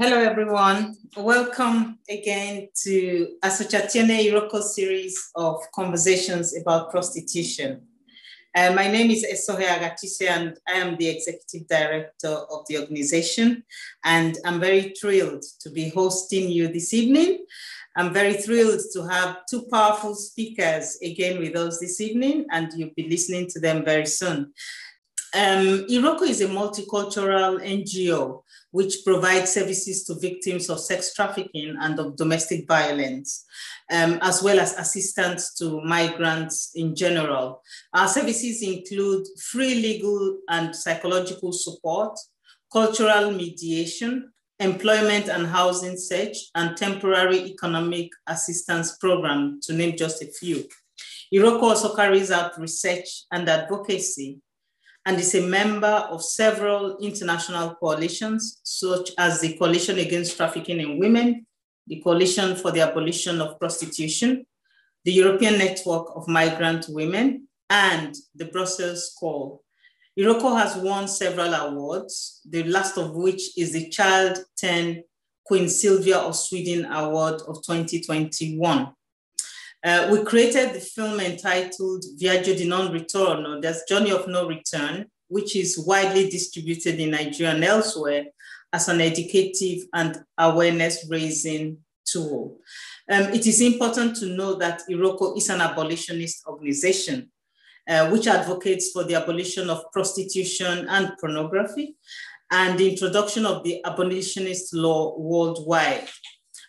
Hello, everyone. Welcome again to Associazione Iroko series of conversations about prostitution. Uh, my name is Esohe Aghatise, and I am the executive director of the organization. And I'm very thrilled to be hosting you this evening. I'm very thrilled to have two powerful speakers again with us this evening, and you'll be listening to them very soon. Um, Iroko is a multicultural NGO which provides services to victims of sex trafficking and of domestic violence, um, as well as assistance to migrants in general. Our services include free legal and psychological support, cultural mediation, employment and housing search, and temporary economic assistance program, to name just a few. Iroko also carries out research and advocacy and is a member of several international coalitions, such as the Coalition Against Trafficking in Women, the Coalition for the Abolition of Prostitution, the European Network of Migrant Women, and the Brussels Call. Iroko has won several awards, the last of which is the Child 10 Queen Sylvia of Sweden Award of 2021. Uh, we created the film entitled Viaggio di non ritorno, that's Journey of No Return, which is widely distributed in Nigeria and elsewhere as an educative and awareness raising tool. Um, it is important to know that Iroko is an abolitionist organization, uh, which advocates for the abolition of prostitution and pornography and the introduction of the abolitionist law worldwide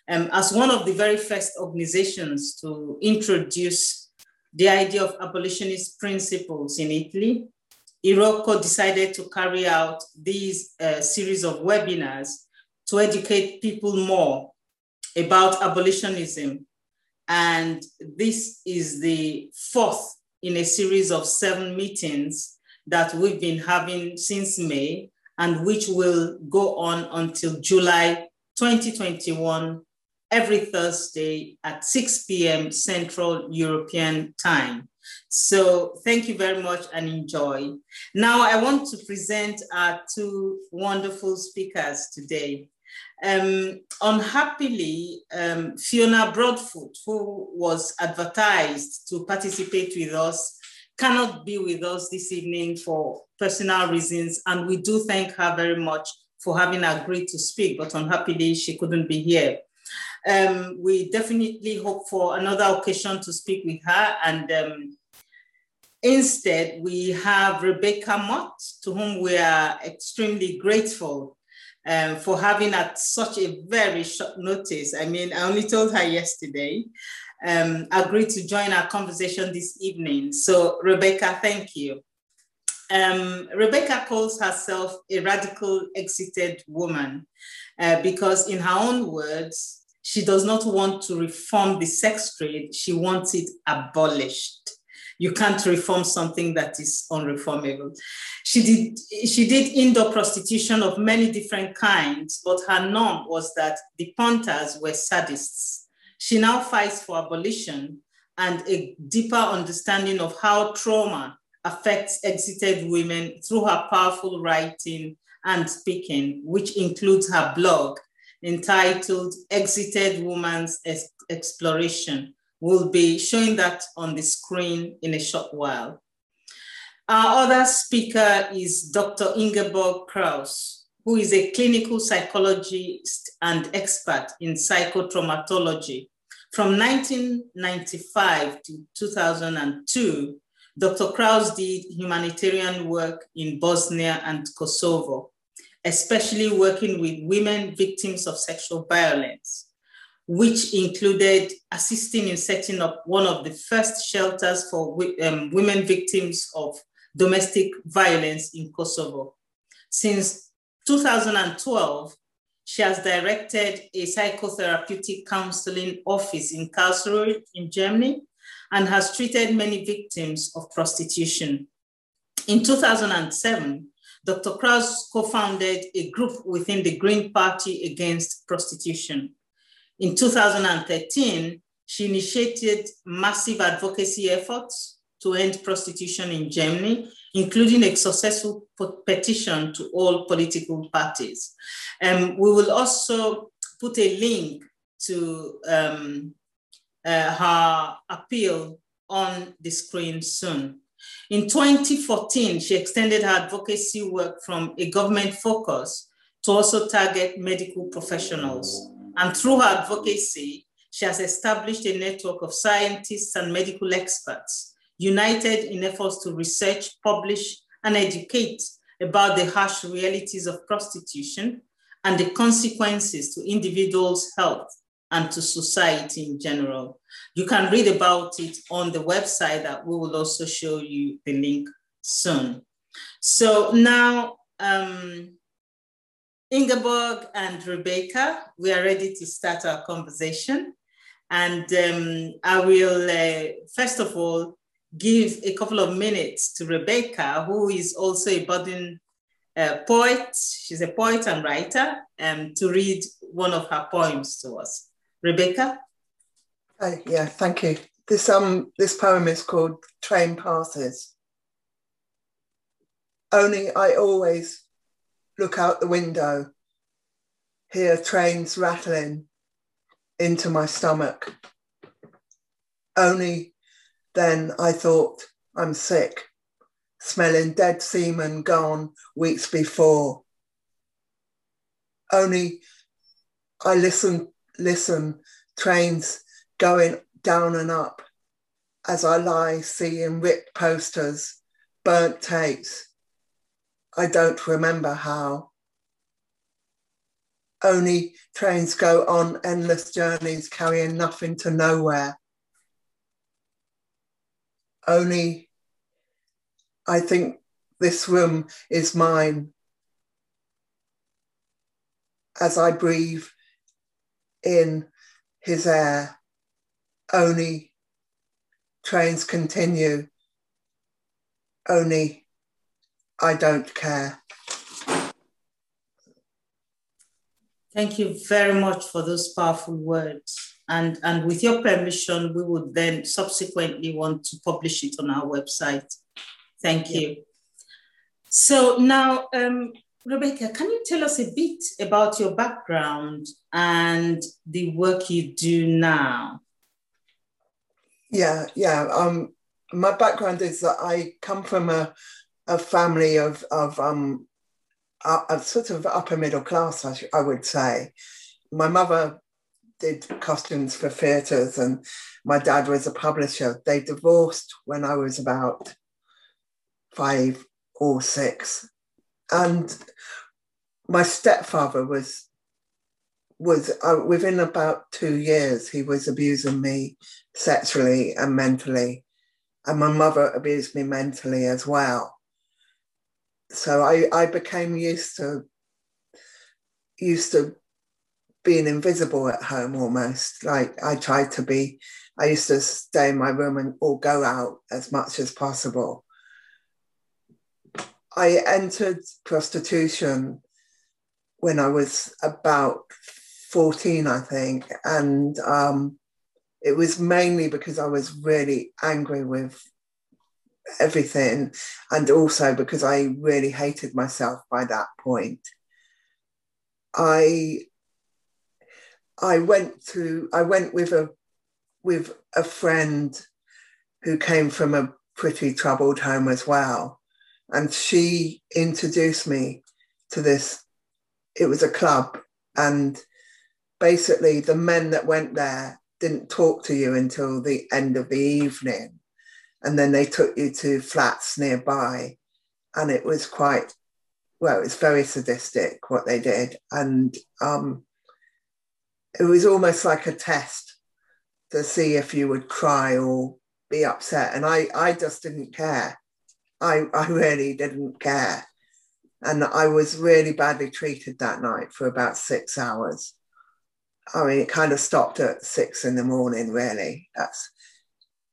um, as one of the very first organizations to introduce the idea of abolitionist principles in Italy, Iroko decided to carry out these uh, series of webinars to educate people more about abolitionism. And this is the fourth in a series of seven meetings that we've been having since May and which will go on until July 2021 every Thursday at 6 p.m. Central European Time. So thank you very much and enjoy. Now I want to present our two wonderful speakers today. Um, unhappily, um, Fiona Broadfoot, who was advertised to participate with us, cannot be with us this evening for personal reasons, and we do thank her very much for having agreed to speak, but unhappily she couldn't be here. Um, we definitely hope for another occasion to speak with her. And um, instead, we have Rebecca Mott, to whom we are extremely grateful um, for having at such a very short notice. I mean, I only told her yesterday, um, agreed to join our conversation this evening. So, Rebecca, thank you. Um, Rebecca calls herself a radical exited woman uh, because, in her own words, she does not want to reform the sex trade, she wants it abolished. You can't reform something that is unreformable. She did, she did indoor prostitution of many different kinds, but her norm was that the punters were sadists. She now fights for abolition and a deeper understanding of how trauma affects exited women through her powerful writing and speaking, which includes her blog, entitled Exited Woman's Exploration. We'll be showing that on the screen in a short while. Our other speaker is Dr. Ingeborg Kraus, who is a clinical psychologist and expert in psychotraumatology. From 1995 to 2002, Dr. Kraus did humanitarian work in Bosnia and Kosovo especially working with women victims of sexual violence, which included assisting in setting up one of the first shelters for um, women victims of domestic violence in Kosovo. Since 2012, she has directed a psychotherapeutic counseling office in Karlsruhe in Germany and has treated many victims of prostitution. In 2007, Dr. Kraus co-founded a group within the Green Party against prostitution. In 2013, she initiated massive advocacy efforts to end prostitution in Germany, including a successful petition to all political parties. Um, we will also put a link to um, uh, her appeal on the screen soon. In 2014, she extended her advocacy work from a government focus to also target medical professionals. And through her advocacy, she has established a network of scientists and medical experts united in efforts to research, publish, and educate about the harsh realities of prostitution and the consequences to individuals' health and to society in general. You can read about it on the website that we will also show you the link soon. So now, um, Ingeborg and Rebecca, we are ready to start our conversation. And um, I will, uh, first of all, give a couple of minutes to Rebecca, who is also a budding uh, poet. She's a poet and writer, um, to read one of her poems to us. Rebecca? Uh, yeah, thank you. This, um, this poem is called Train Passes. Only I always look out the window, hear trains rattling into my stomach. Only then I thought, I'm sick, smelling dead semen gone weeks before. Only I listen, listen, trains going down and up as I lie seeing ripped posters, burnt tapes. I don't remember how. Only trains go on endless journeys carrying nothing to nowhere. Only I think this room is mine. As I breathe in his air, only trains continue, only I don't care. Thank you very much for those powerful words. And, and with your permission, we would then subsequently want to publish it on our website. Thank you. So now, um, Rebecca, can you tell us a bit about your background and the work you do now? Yeah, yeah. Um, my background is that I come from a, a family of, of um, a, a sort of upper middle class, I, I would say. My mother did costumes for theatres and my dad was a publisher. They divorced when I was about five or six. And my stepfather was was uh, within about two years he was abusing me sexually and mentally and my mother abused me mentally as well so i i became used to used to being invisible at home almost. Like I tried to be, I used to stay in my room and or go out as much as possible. I entered prostitution when I was about 14, I think. And um, it was mainly because I was really angry with everything and also because I really hated myself by that point. I I went to I went with a with a friend who came from a pretty troubled home as well. And she introduced me to this. It was a club, and basically, the men that went there didn't talk to you until the end of the evening. And then they took you to flats nearby. And it was quite, well, it was very sadistic what they did. And um, it was almost like a test to see if you would cry or be upset. And I, I just didn't care. I, I really didn't care. And I was really badly treated that night for about six hours. I mean, it kind of stopped at six in the morning, really. That's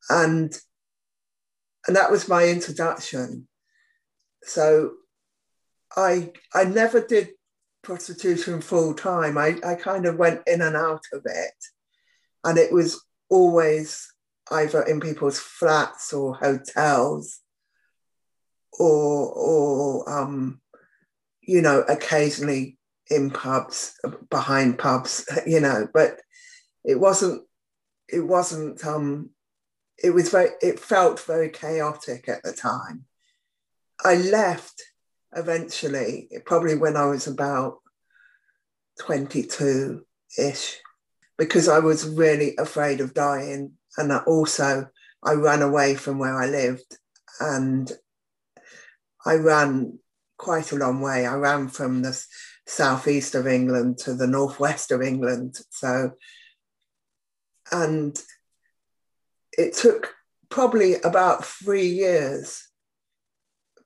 and and that was my introduction. So I I never did prostitution full time. I, I kind of went in and out of it. And it was always either in people's flats or hotels or or um, you know occasionally in pubs behind pubs you know but it wasn't it wasn't um it was very it felt very chaotic at the time. I left eventually probably when i was about 22 ish because i was really afraid of dying and also i ran away from where i lived and i ran quite a long way. I ran from the southeast of england to the northwest of england. So and it took probably about three years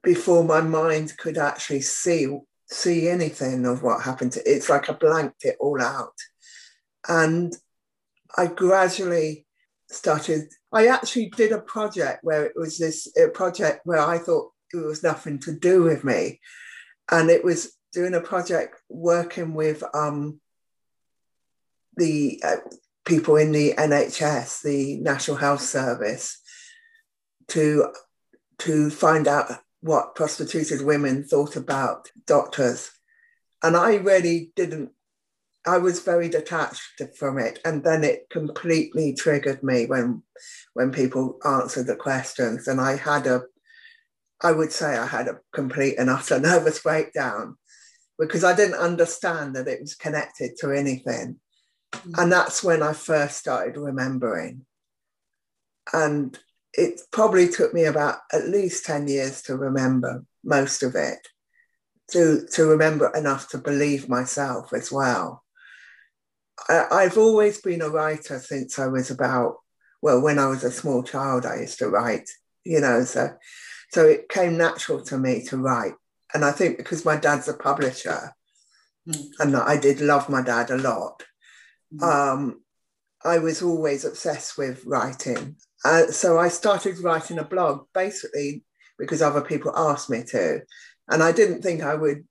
before my mind could actually see see anything of what happened. To it's like I blanked it all out. And I gradually started I actually did a project where it was this project where I thought it was nothing to do with me and it was doing a project working with um, the uh, people in the NHS, the National Health Service, to to find out what prostituted women thought about doctors. And I really didn't, I was very detached from it. And then it completely triggered me when when people answered the questions. And I had a, I would say I had a complete and utter nervous breakdown because I didn't understand that it was connected to anything. Mm. And that's when I first started remembering. And it probably took me about at least 10 years to remember most of it, to, to remember enough to believe myself as well. I, I've always been a writer since I was about, well, when I was a small child, I used to write, you know, so, so it came natural to me to write. And I think because my dad's a publisher, mm. and I did love my dad a lot, Mm. Um, I was always obsessed with writing. Uh, so I started writing a blog basically because other people asked me to. And I didn't think I would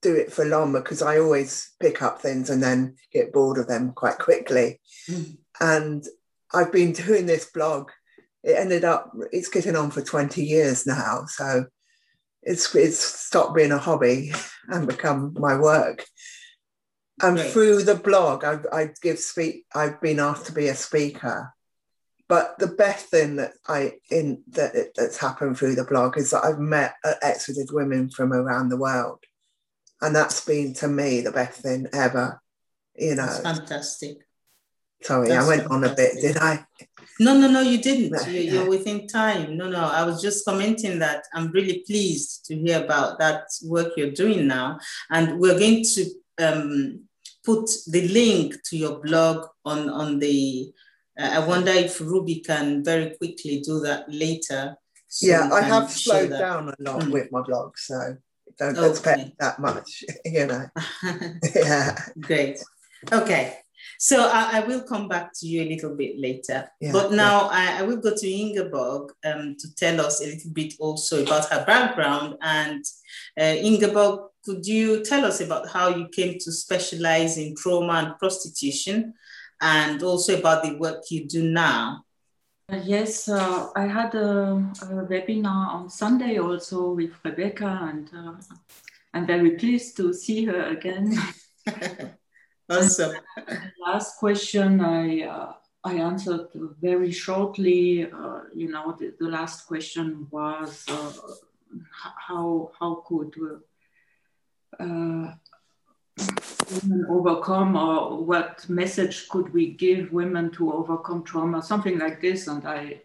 do it for long because I always pick up things and then get bored of them quite quickly. Mm. And I've been doing this blog. It ended up, it's getting on for 20 years now. So it's, it's stopped being a hobby and become my work. And through the blog I, I give speak i've been asked to be a speaker. But the best thing that i in that that's happened through the blog is that i've met uh, exited women from around the world. And that's been to me the best thing ever you know. that's fantastic. Sorry that's i went fantastic. on a bit did i no no no you didn't you, you're within time no no i was just commenting that i'm really pleased to hear about that work you're doing now and we're going to um, put the link to your blog on, on the, uh, I wonder if Ruby can very quickly do that later. So yeah, I have slowed down a lot mm. with my blog, so don't okay. expect that much, you know. yeah. Great. Okay. So I, I, will come back to you a little bit later. Yeah, but now yeah. I, I, will go to Ingeborg um, to tell us a little bit also about her background. And uh, Ingeborg, could you tell us about how you came to specialize in trauma and prostitution and also about the work you do now? Uh, yes, uh, I had a, a, webinar on Sunday also with Rebecca, and uh, I'm very pleased to see her again. awesome. last question I uh, I answered very shortly. Uh, you know, the, the, last question was uh, how how could uh, women overcome or what message could we give women to overcome trauma something like this and i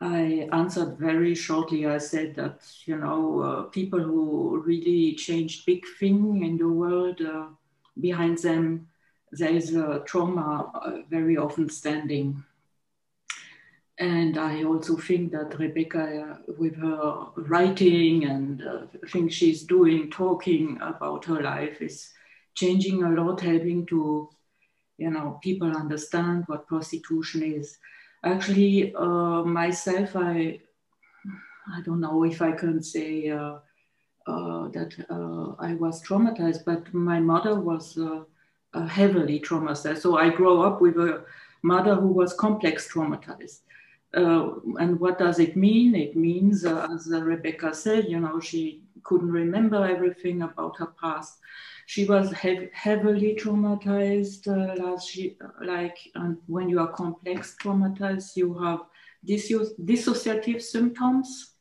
i answered very shortly i said that you know uh, people who really changed big thing in the world uh, behind them there is a trauma uh, very often standing and I also think that Rebecca, uh, with her writing and uh, things she's doing, talking about her life, is changing a lot, helping to, you know, people understand what prostitution is. Actually, uh, myself, I, I don't know if I can say uh, that uh, I was traumatized, but my mother was heavily traumatized. So I grew up with a mother who was complex traumatized uh, and what does it mean? It means, uh, as Rebecca said, you know, she couldn't remember everything about her past. She was heavily traumatized. Uh, she, like when you are complex traumatized, you have disso- dissociative symptoms,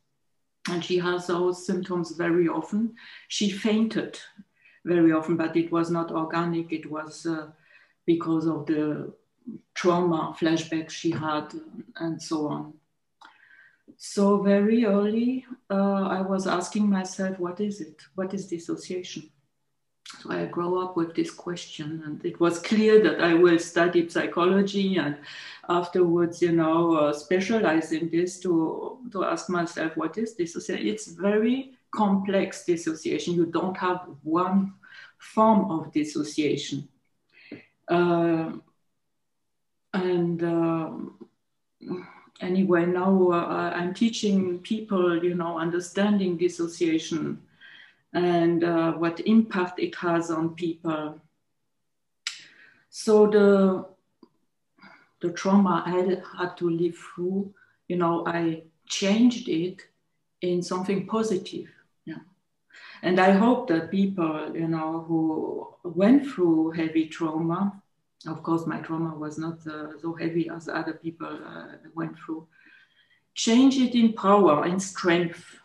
and she has those symptoms very often. She fainted very often, but it was not organic. It was uh, because of the trauma flashbacks she had and so on. So very early, uh, I was asking myself, what is it? What is dissociation? So I grow up with this question, and it was clear that I will study psychology and afterwards, you know, uh, specialize in this to, to ask myself, what is dissociation? It's very complex dissociation. You don't have one form of dissociation. Uh, and um, anyway, now uh, I'm teaching people, you know, understanding dissociation and uh, what impact it has on people. So the the trauma I had to live through, you know, I changed it in something positive. Yeah. And I hope that people, you know, who went through heavy trauma of course, my trauma was not uh, so heavy as other people uh, went through. Change it in power, in strength.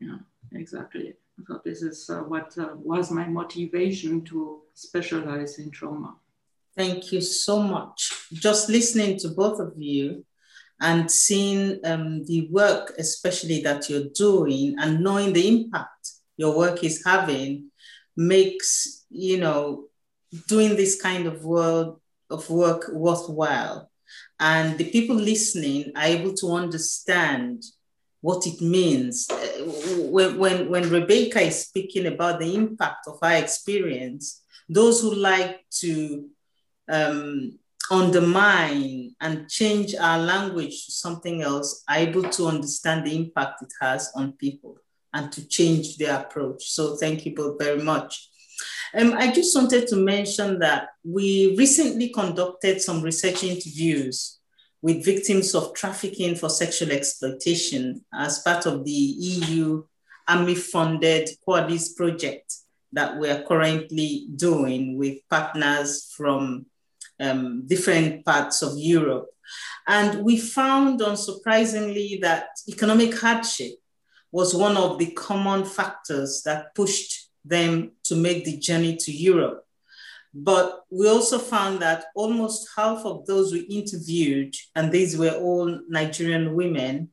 Yeah, exactly. So this is uh, what uh, was my motivation to specialize in trauma. Thank you so much. Just listening to both of you and seeing um, the work, especially that you're doing, and knowing the impact your work is having, makes you know doing this kind of work of work worthwhile and the people listening are able to understand what it means uh, when, when, when rebecca is speaking about the impact of our experience those who like to um, undermine and change our language to something else are able to understand the impact it has on people and to change their approach. So thank you both very much. Um, I just wanted to mention that we recently conducted some research interviews with victims of trafficking for sexual exploitation as part of the EU AMI funded Quadis project that we are currently doing with partners from um, different parts of Europe. And we found, unsurprisingly, that economic hardship was one of the common factors that pushed them to make the journey to Europe. But we also found that almost half of those we interviewed, and these were all Nigerian women,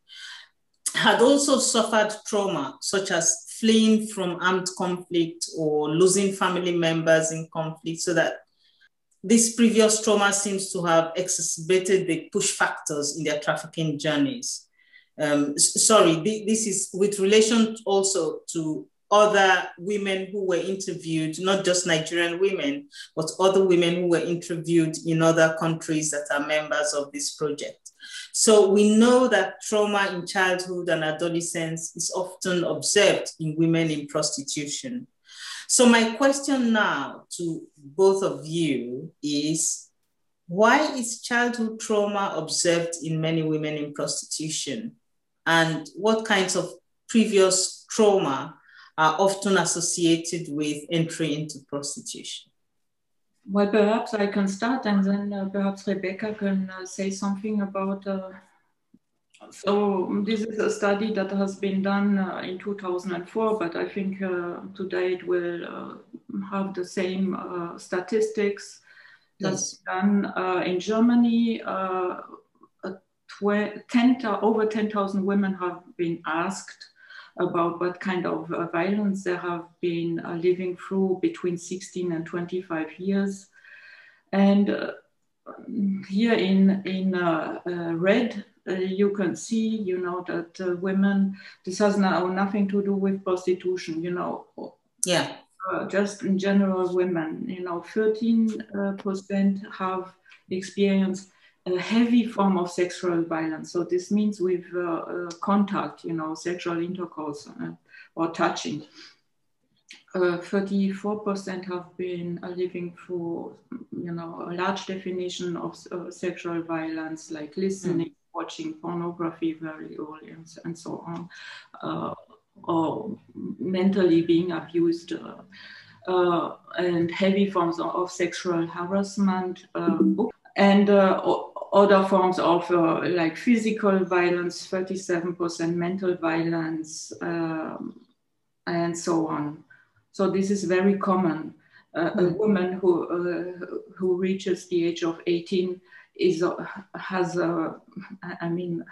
had also suffered trauma, such as fleeing from armed conflict or losing family members in conflict, so that this previous trauma seems to have exacerbated the push factors in their trafficking journeys. Um, sorry, this is with relation also to other women who were interviewed, not just Nigerian women, but other women who were interviewed in other countries that are members of this project. So we know that trauma in childhood and adolescence is often observed in women in prostitution. So my question now to both of you is, why is childhood trauma observed in many women in prostitution? And what kinds of previous trauma are often associated with entry into prostitution. Well, perhaps I can start and then uh, perhaps Rebecca can uh, say something about. Uh, so, this is a study that has been done uh, in 2004, but I think uh, today it will uh, have the same statistics. That's yes. done in Germany. 10, over 10,000 women have been asked about what kind of uh, violence they have been uh, living through between 16 and 25 years. And uh, here in, in uh, uh, red, uh, you can see, you know, that women, this has now nothing to do with prostitution, you know. Yeah. just in general, women, you know, 13% have experienced a heavy form of sexual violence. So this means with uh, uh, contact, you know, sexual intercourse uh, or touching. 34% have been living through, you know, a large definition of sexual violence, like listening, mm. watching pornography very early and, and so on, uh, or mentally being abused, uh, uh and heavy forms of, of sexual harassment, uh, and uh, other forms of like physical violence, 37% mental violence, um, and so on. So this is very common. Uh, a hmm. woman who uh, who reaches the age of 18 is uh, has a, I mean,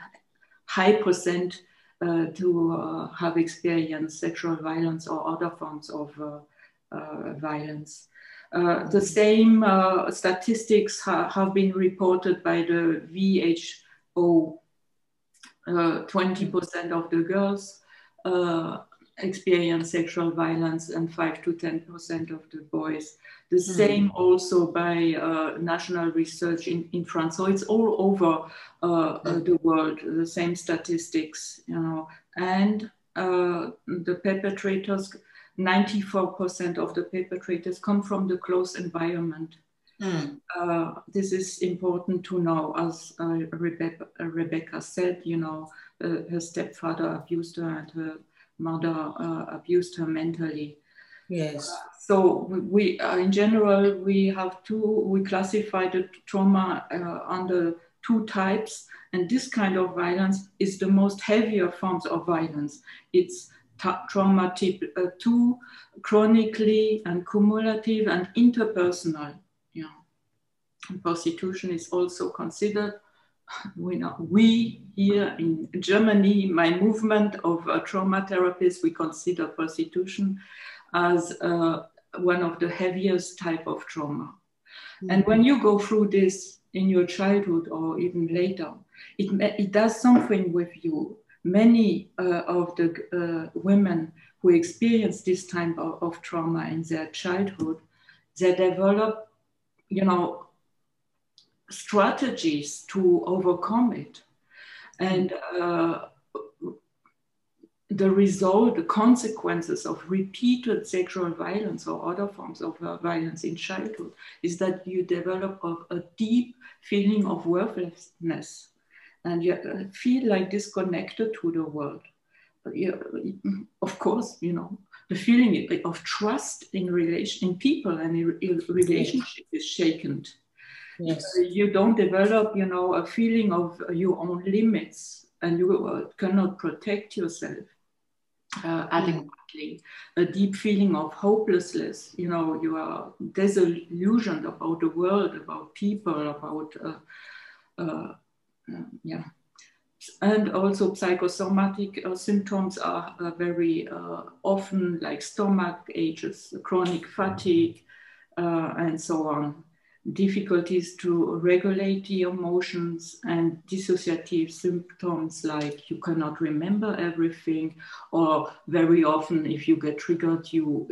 high percent uh, to uh, have experienced sexual violence or other forms of uh, the same statistics ha have been reported by the WHO. 20% of the girls experience sexual violence and 5 to 10% of the boys. The mm. same also by uh, national research in, in France. So it's all over uh, mm. the world, the same statistics, you know. And uh, the perpetrators, 94% of the perpetrators come from the close environment. Mm. Uh, this is important to know, as uh, Rebecca, Rebecca, said, you know, uh, her stepfather abused her and her mother uh, abused her mentally. Yes. Uh, so we, uh, in general, we have two, we classify the trauma under two types. And this kind of violence is the most heavier forms of violence. It's trauma type uh, 2, chronically and cumulative and interpersonal. Yeah. And prostitution is also considered we, know, we here in Germany, my movement of uh, trauma therapists, we consider prostitution as uh, one of the heaviest type of trauma. Mm-hmm. And when you go through this in your childhood or even later, it, it does something with you. Many uh, of the uh, women who experience this type of, of trauma in their childhood, they develop, you know, strategies to overcome it. And uh, the result, the consequences of repeated sexual violence or other forms of uh, violence in childhood is that you develop a, a deep feeling of worthlessness and you feel like disconnected to the world. You, of course, you know, the feeling of trust in relation in people and in relationship is shaken Yes. You don't develop, you know, a feeling of your own limits and you cannot protect yourself uh, adequately. A deep feeling of hopelessness, you know, you are disillusioned about the world, about people, about, uh, uh yeah. And also psychosomatic uh, symptoms are uh, very uh, often like stomach aches, chronic fatigue, uh, and so on. Difficulties to regulate the emotions and dissociative symptoms like you cannot remember everything or very often if you get triggered you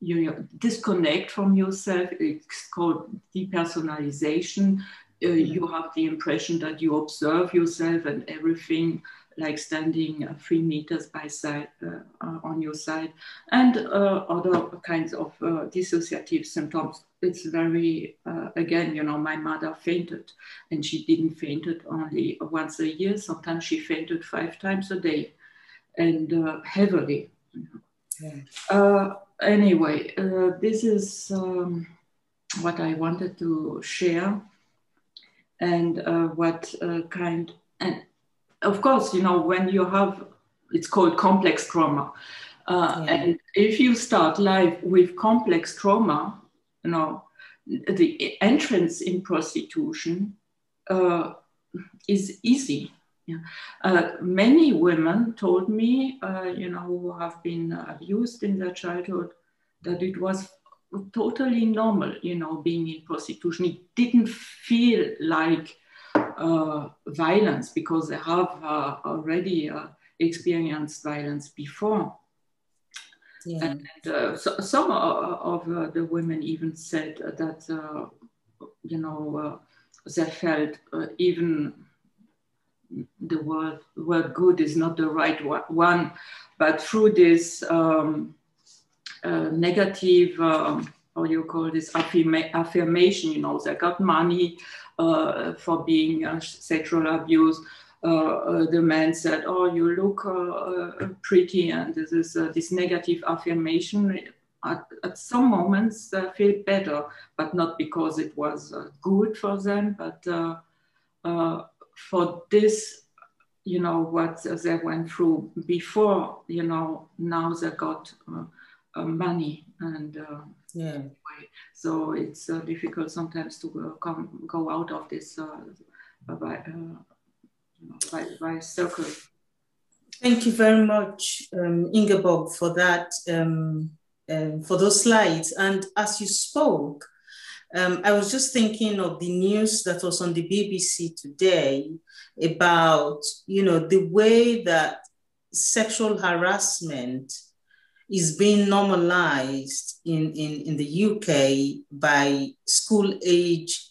you disconnect from yourself. It's called depersonalization uh, you have the impression that you observe yourself and everything like standing uh, three meters by side uh, uh on your side, and uh, other kinds of uh, dissociative symptoms. It's very, again, you know, my mother fainted, and she didn't faint it only once a year. Sometimes she fainted five times a day, and heavily. Yeah. anyway, this is um, what I wanted to share and uh, what uh, kind and of course, you know, when you have, it's called complex trauma. Uh, yeah. And if you start life with complex trauma, you know, the entrance in prostitution uh, is easy. Yeah. Uh, many women told me, uh, you know, who have been abused in their childhood, that it was totally normal, you know, being in prostitution. It didn't feel like uh, violence because they have uh, already uh, experienced violence before. Yeah. And, uh, so, some of uh, the women even said that, you know, they felt even the word, word good is not the right one, but through this um, negative, um, how you call this affirma affirmation, you know, they got money, uh, for being uh, sexual abused. uh, the man said, "Oh, you look uh, pretty," and this is this negative affirmation. At, at some moments, they feel better, but not because it was good for them, but for this you know what they went through before you know now they got uh, uh, money and uh, yeah. so it's uh, difficult sometimes to go, come go out of this uh, by, uh, by, by circle. Thank you very much um, ingeborg for that um, um, for those slides. And as you spoke um, I was just thinking of the news that was on the BBC today about, you know, the way that sexual harassment is being normalized in, in, in the UK by school age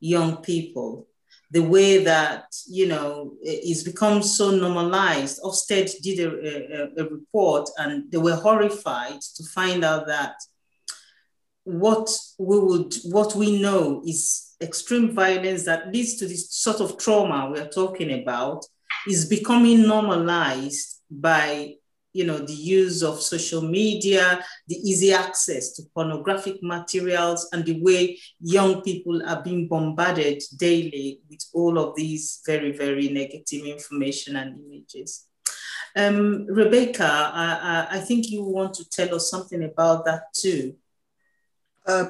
young people. The way that, you know, it's become so normalized. Ofsted did a, a, a report and they were horrified to find out that what we would what we know is extreme violence that leads to this sort of trauma we're talking about is becoming normalized by you know the use of social media the easy access to pornographic materials and the way young people are being bombarded daily with all of these very very negative information and images um, rebecca I, I think you want to tell us something about that too uh,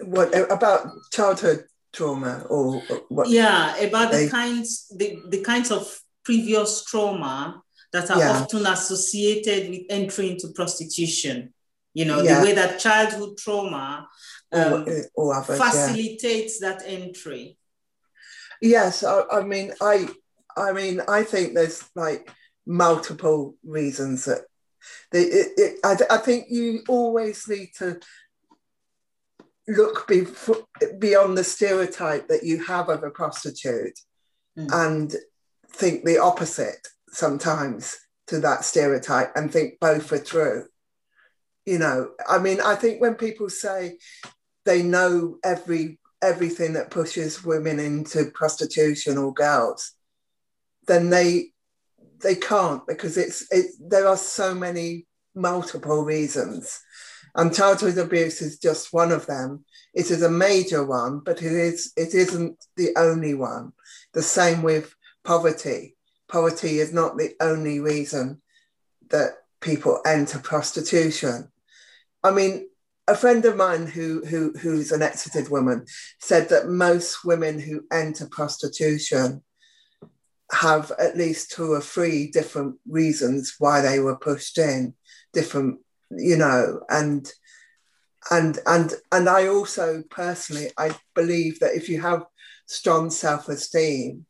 what about childhood trauma or what? Yeah, about they, the kinds the, the kinds of previous trauma that are yeah. often associated with entry into prostitution. You know, yeah. the way that childhood trauma um, or, or others, facilitates yeah. that entry. Yes, I, I mean, I, I mean, I think there's like multiple reasons that the, it, it, I, I think you always need to look beyond the stereotype that you have of a prostitute mm. and think the opposite sometimes to that stereotype and think both are true. You know, I mean, I think when people say they know every everything that pushes women into prostitution or girls, then they they can't because it's it, there are so many multiple reasons and childhood abuse is just one of them. It is a major one, but it is it isn't the only one. The same with poverty. Poverty is not the only reason that people enter prostitution. I mean, a friend of mine who, who who's an exited woman said that most women who enter prostitution have at least two or three different reasons why they were pushed in, different you know, and and and and I also personally I believe that if you have strong self-esteem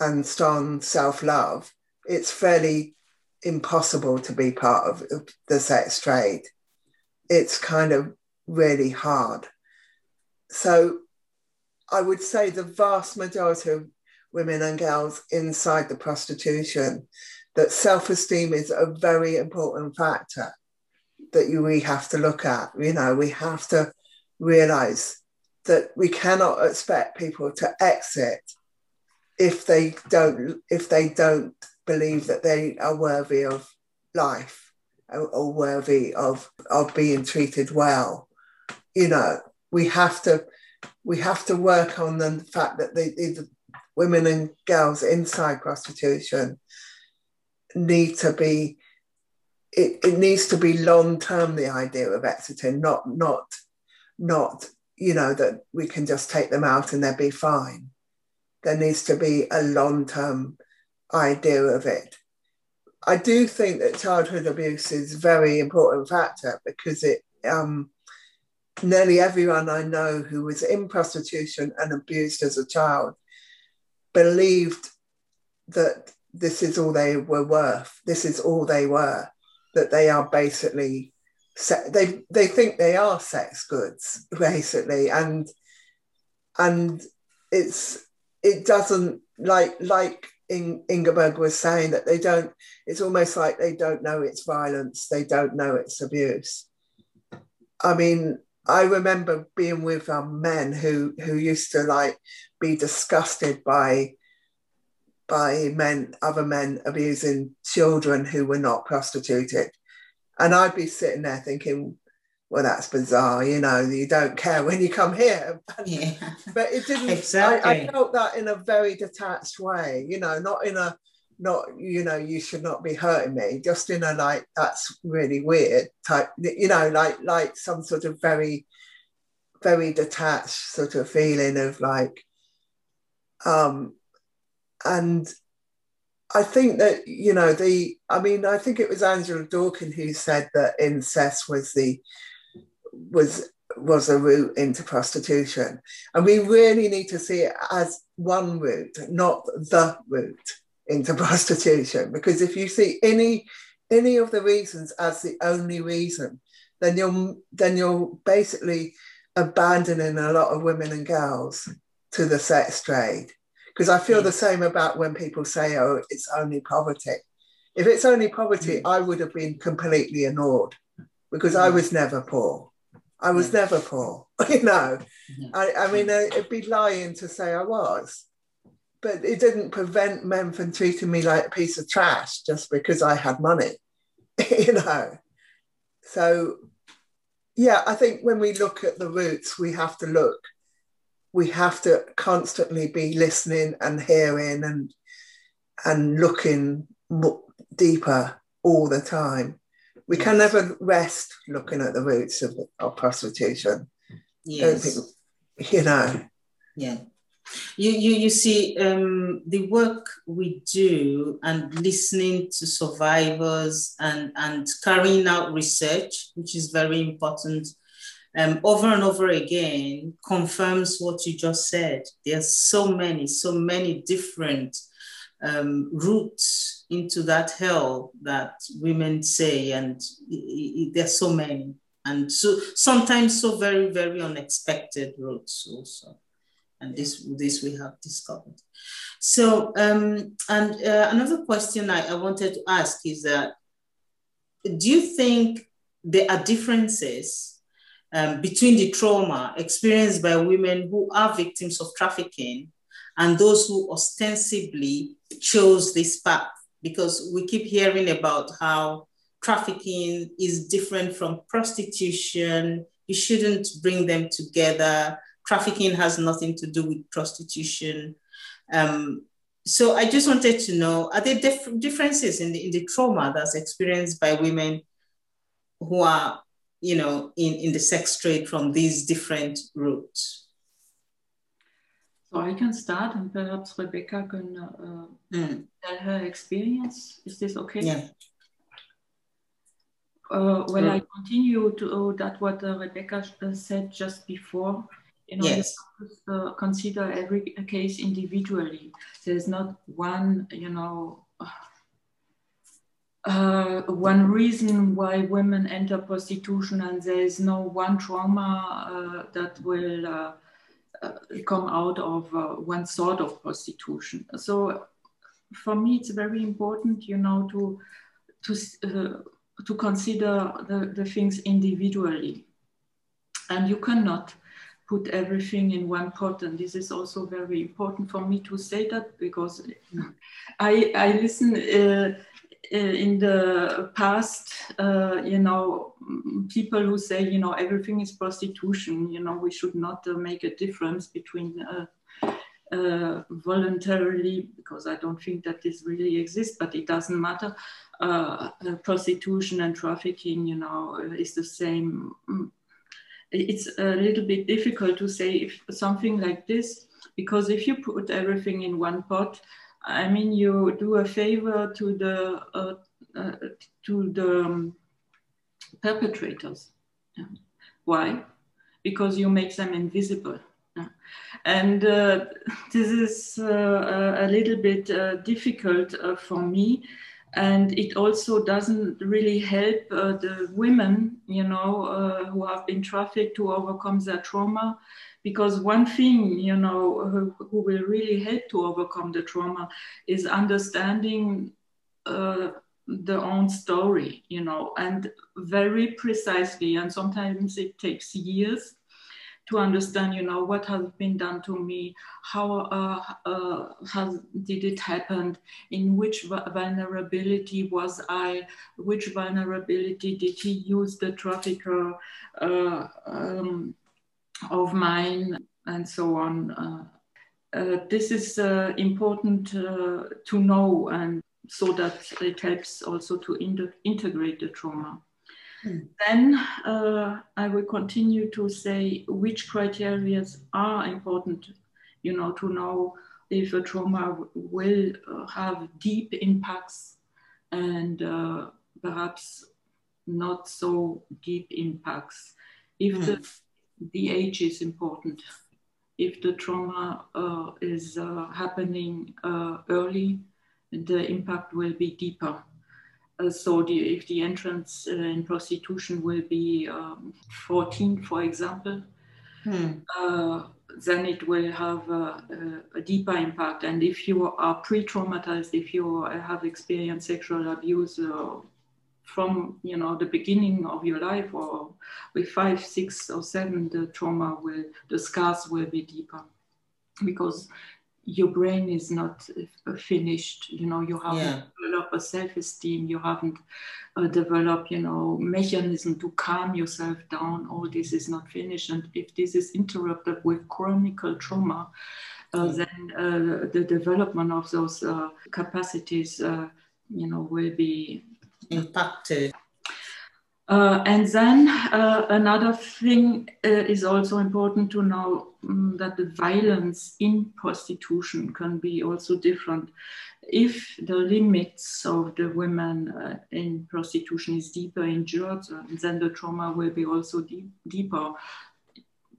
and strong self-love, it's fairly impossible to be part of the sex trade. It's kind of really hard. So I would say the vast majority of women and girls inside the prostitution that self-esteem is a very important factor that you, we have to look at. You know, we have to realize that we cannot expect people to exit if they don't if they don't believe that they are worthy of life or, or worthy of of being treated well. You know, we have to we have to work on the fact that the, the women and girls inside prostitution need to be it, it needs to be long term the idea of exiting not not not you know that we can just take them out and they'll be fine there needs to be a long term idea of it. I do think that childhood abuse is a very important factor because it um, nearly everyone i know who was in prostitution and abused as a child believed that this is all they were worth this is all they were that they are basically they they think they are sex goods basically. And and it's it doesn't like like in, Ingeborg was saying that they don't it's almost like they don't know it's violence they don't know it's abuse I mean I remember being with um, men who who used to like be disgusted by by men, other men abusing children who were not prostituted. And I'd be sitting there thinking, well, that's bizarre, you know, you don't care when you come here. Yeah. but it didn't, Exactly. I, I felt that in a very detached way, you know, not in a, not, you know, you should not be hurting me, just in a like, that's really weird type, you know, like, like some sort of very, very detached sort of feeling of like, um, and I think that you know the. I mean, I think it was Angela Dworkin who said that incest was the was was a route into prostitution, and we really need to see it as one route, not the route into prostitution. Because if you see any any of the reasons as the only reason, then you're then you're basically abandoning a lot of women and girls to the sex trade because I feel the mm. same about when people say, oh, it's only poverty. If it's only poverty, mm. I would have been completely ignored because I mm. was never poor. I was never poor, you know. I, I mean, uh, it'd be lying to say I was. But it didn't prevent men from treating me like a piece of trash just because I had money, you know. So, yeah, I think when we look at the roots, we have to look we have to constantly be listening and hearing and and looking deeper all the time. We can never rest looking at the roots of, of prostitution. Yes. Think, you know. Yeah. You, you, you see, um, the work we do and listening to survivors and, and carrying out research, which is very important um, over and over again confirms what you just said. There's so many, so many different um, routes into that hell that women say, and there's so many, and so sometimes so very, very unexpected routes also. And this, this we have discovered. So, um, and uh, another question I, I wanted to ask is that, do you think there are differences um, between the trauma experienced by women who are victims of trafficking and those who ostensibly chose this path. Because we keep hearing about how trafficking is different from prostitution. You shouldn't bring them together. Trafficking has nothing to do with prostitution. Um, so I just wanted to know, are there dif- differences in the, in the trauma that's experienced by women who are you know, in, in the sex trade from these different routes? So I can start and perhaps Rebecca can uh, mm. tell her experience. Is this okay? Yeah. Uh, well. I continue to oh, that what uh, Rebecca uh, said just before. You know, yes. you uh, consider every case individually. There's not one, you know, uh, one reason why women enter prostitution and there is no one trauma uh, that will uh, uh come out of uh, one sort of prostitution. So for me, it's very important, you know, to to uh, to consider the, the things individually, and you cannot put everything in one pot. And this is also very important for me to say that because I I listen uh, in the past, uh, you know, people who say, you know, everything is prostitution, you know, we should not uh, make a difference between uh, voluntarily, because I don't think that this really exists, but it doesn't matter. Uh, prostitution and trafficking, you know, is the same. Mm, it's a little bit difficult to say if something like this, because if you put everything in one pot, I mean, you do a favor to the uh, uh, to the um, perpetrators. Yeah. Why? Because you make them invisible. And uh, this is uh, a little bit uh, difficult uh, for me. And it also doesn't really help the women, you know, who have been trafficked to overcome their trauma. Because one thing you know who, who will really help to overcome the trauma is understanding uh, the own story you know and very precisely. And sometimes it takes years to understand, you know, what has been done to me, how uh, uh, has did it happen, in which vulnerability was I, which vulnerability did he use the trafficker uh, um, of mine, and so on. Uh, uh, this is uh, important to know, and so that it helps also to integrate the trauma. Mm. Then uh, I will continue to say which criteria are important, you know, to know if a trauma will uh, have deep impacts and uh, perhaps not so deep impacts. If mm. the, the age is important, if the trauma uh, is uh, happening uh, early, the impact will be deeper. Uh, so the, if the entrance uh, in prostitution will be um, 14, for example, hmm. uh, then it will have a, a, deeper impact. And if you are pre-traumatized, if you have experienced sexual abuse uh, from you know the beginning of your life, or with five, six, or seven, the trauma will, the scars will be deeper, because your brain is not uh, finished you know you haven't yeah. developed a self-esteem you haven't uh, developed you know mechanism to calm yourself down all this is not finished and if this is interrupted with chronic trauma uh, yeah. then uh, the development of those uh, capacities uh, you know will be impacted uh, and then uh, another thing uh, is also important to know um, that the violence in prostitution can be also different. If the limits of the women uh, in prostitution is deeper injured, then the trauma will be also deep, deeper.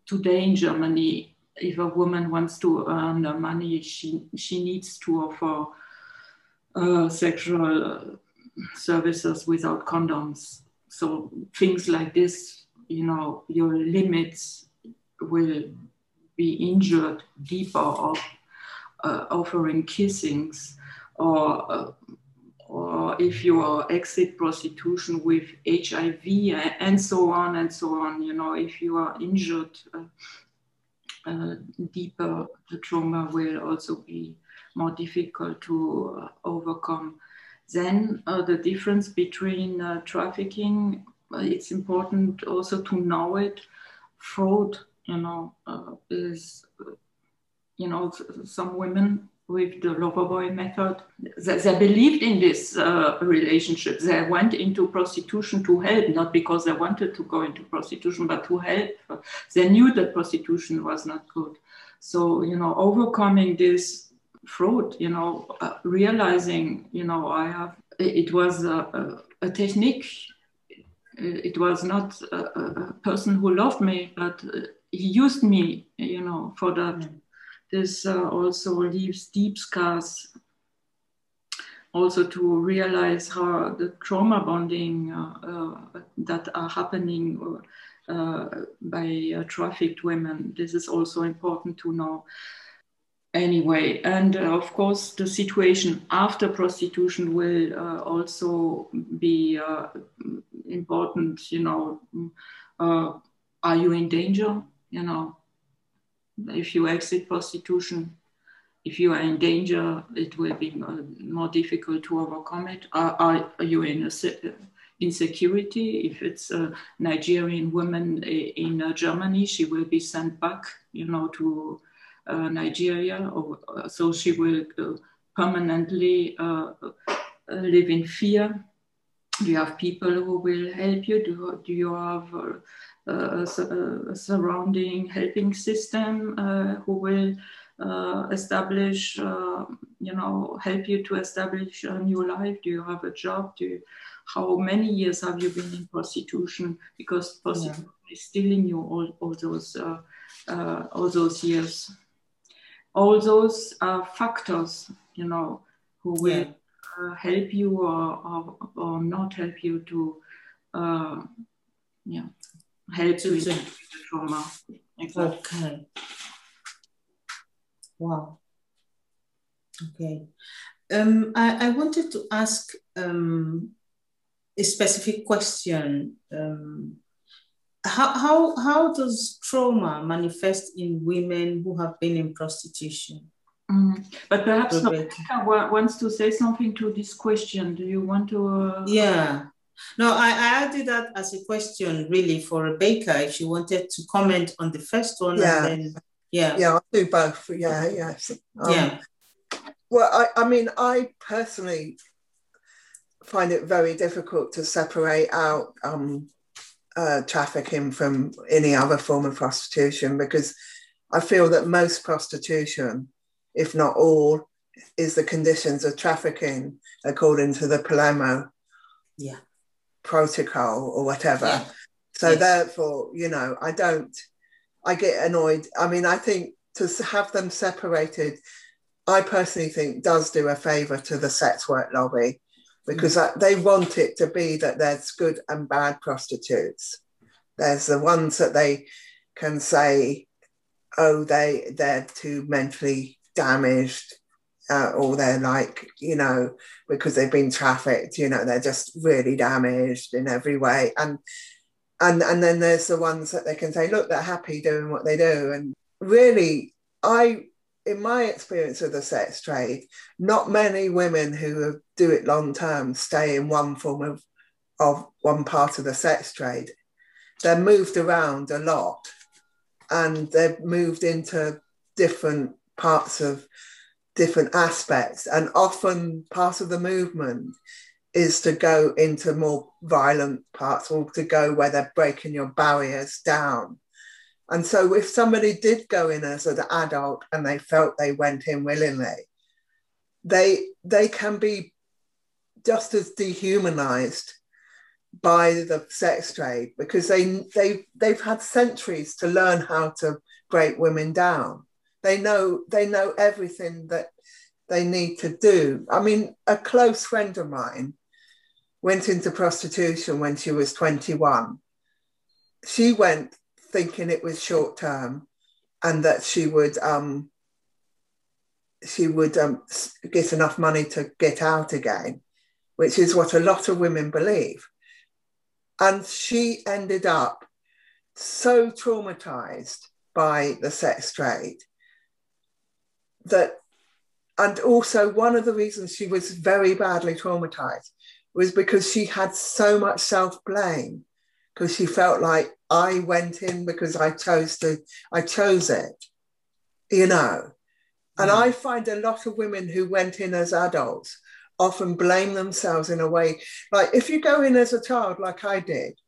Today in Germany, if a woman wants to earn money, she, she needs to offer uh, sexual services without condoms so things like this, you know, your limits will be injured deeper of uh, offering kissings or uh, or if you are exit prostitution with HIV and so on and so on, you know, if you are injured uh, uh, deeper, the trauma will also be more difficult to uh, overcome. Then uh, the difference between uh, trafficking, uh, it's important also to know it. Fraud, you know, is, you know, some women with the loverboy method, they, they believed in this uh, relationship. They went into prostitution to help, not because they wanted to go into prostitution, but to help. They knew that prostitution was not good. So, you know, overcoming this fraud, you know, uh, realizing, you know, I have, it was a, a, a technique. It was not a, a, person who loved me, but uh, he used me, you know, for that. Mm. This uh, also leaves deep scars. Also, to realize how the trauma bonding uh, uh, that are happening uh, by trafficked women, this is also important to know anyway. And uh, of course the situation after prostitution will uh, also be uh, important you know. Uh, are you in danger? You know if you exit prostitution if you are in danger it will be uh, more difficult to overcome it. Are, are you in a insecurity? If it's a nigerian woman in uh, germany she will be sent back you know to Nigeria, or, uh, so she will uh, permanently live in fear. Do you have people who will help you? Do, do you have a, a, surrounding helping system who will uh, establish, uh, you know, help you to establish a new life? Do you have a job? Do you, how many years have you been in prostitution? Because prostitution yeah. is stealing you all, all those uh, all those years all those uh, factors, you know, who will yeah. uh, help you or, or, or, not help you to, uh, yeah, help you in trauma. Exactly. Okay. Wow. Okay. Um, I, I wanted to ask um, a specific question. Um, how, how, how does trauma manifest in women who have been in prostitution? Mm. But perhaps Rebecca wants to say something to this question. Do you want to? Uh... Yeah. No, I, I added that as a question really for Rebecca if she wanted to comment on the first one. Yeah. Then, yeah. Yeah, I'll do both. Yeah, yes. Um, yeah. Well, I, I mean, I personally find it very difficult to separate out um, uh, trafficking from any other form of prostitution because I feel that most prostitution, if not all, is the conditions of trafficking according to the Palermo yeah. protocol or whatever. Yeah. So yes. therefore, you know, I don't, I get annoyed. I mean, I think to have them separated, I personally think does do a favor to the sex work lobby because mm. they want it to be that there's good and bad prostitutes. There's the ones that they can say, oh, they they're too mentally damaged, uh, or they're like, you know, because they've been trafficked, you know, they're just really damaged in every way. And and and then there's the ones that they can say, look, they're happy doing what they do. And really, I in my experience of the sex trade, not many women who do it long term stay in one form of, of one part of the sex trade. They're moved around a lot and they've moved into different parts of different aspects. And often part of the movement is to go into more violent parts or to go where they're breaking your barriers down and so if somebody did go in as an adult and they felt they went in willingly, they they can be just as dehumanized by the sex trade because they they they've had centuries to learn how to break women down. They know they know everything that they need to do. I mean, a close friend of mine went into prostitution when she was 21. She went thinking it was short term and that she would um, she would um, get enough money to get out again, which is what a lot of women believe. And she ended up so traumatized by the sex trade that, and also one of the reasons she was very badly traumatized was because she had so much self blame because she felt like I went in because I chose to, I chose it, you know. And mm. I find a lot of women who went in as adults often blame themselves in a way. Like if you go in as a child, like I did,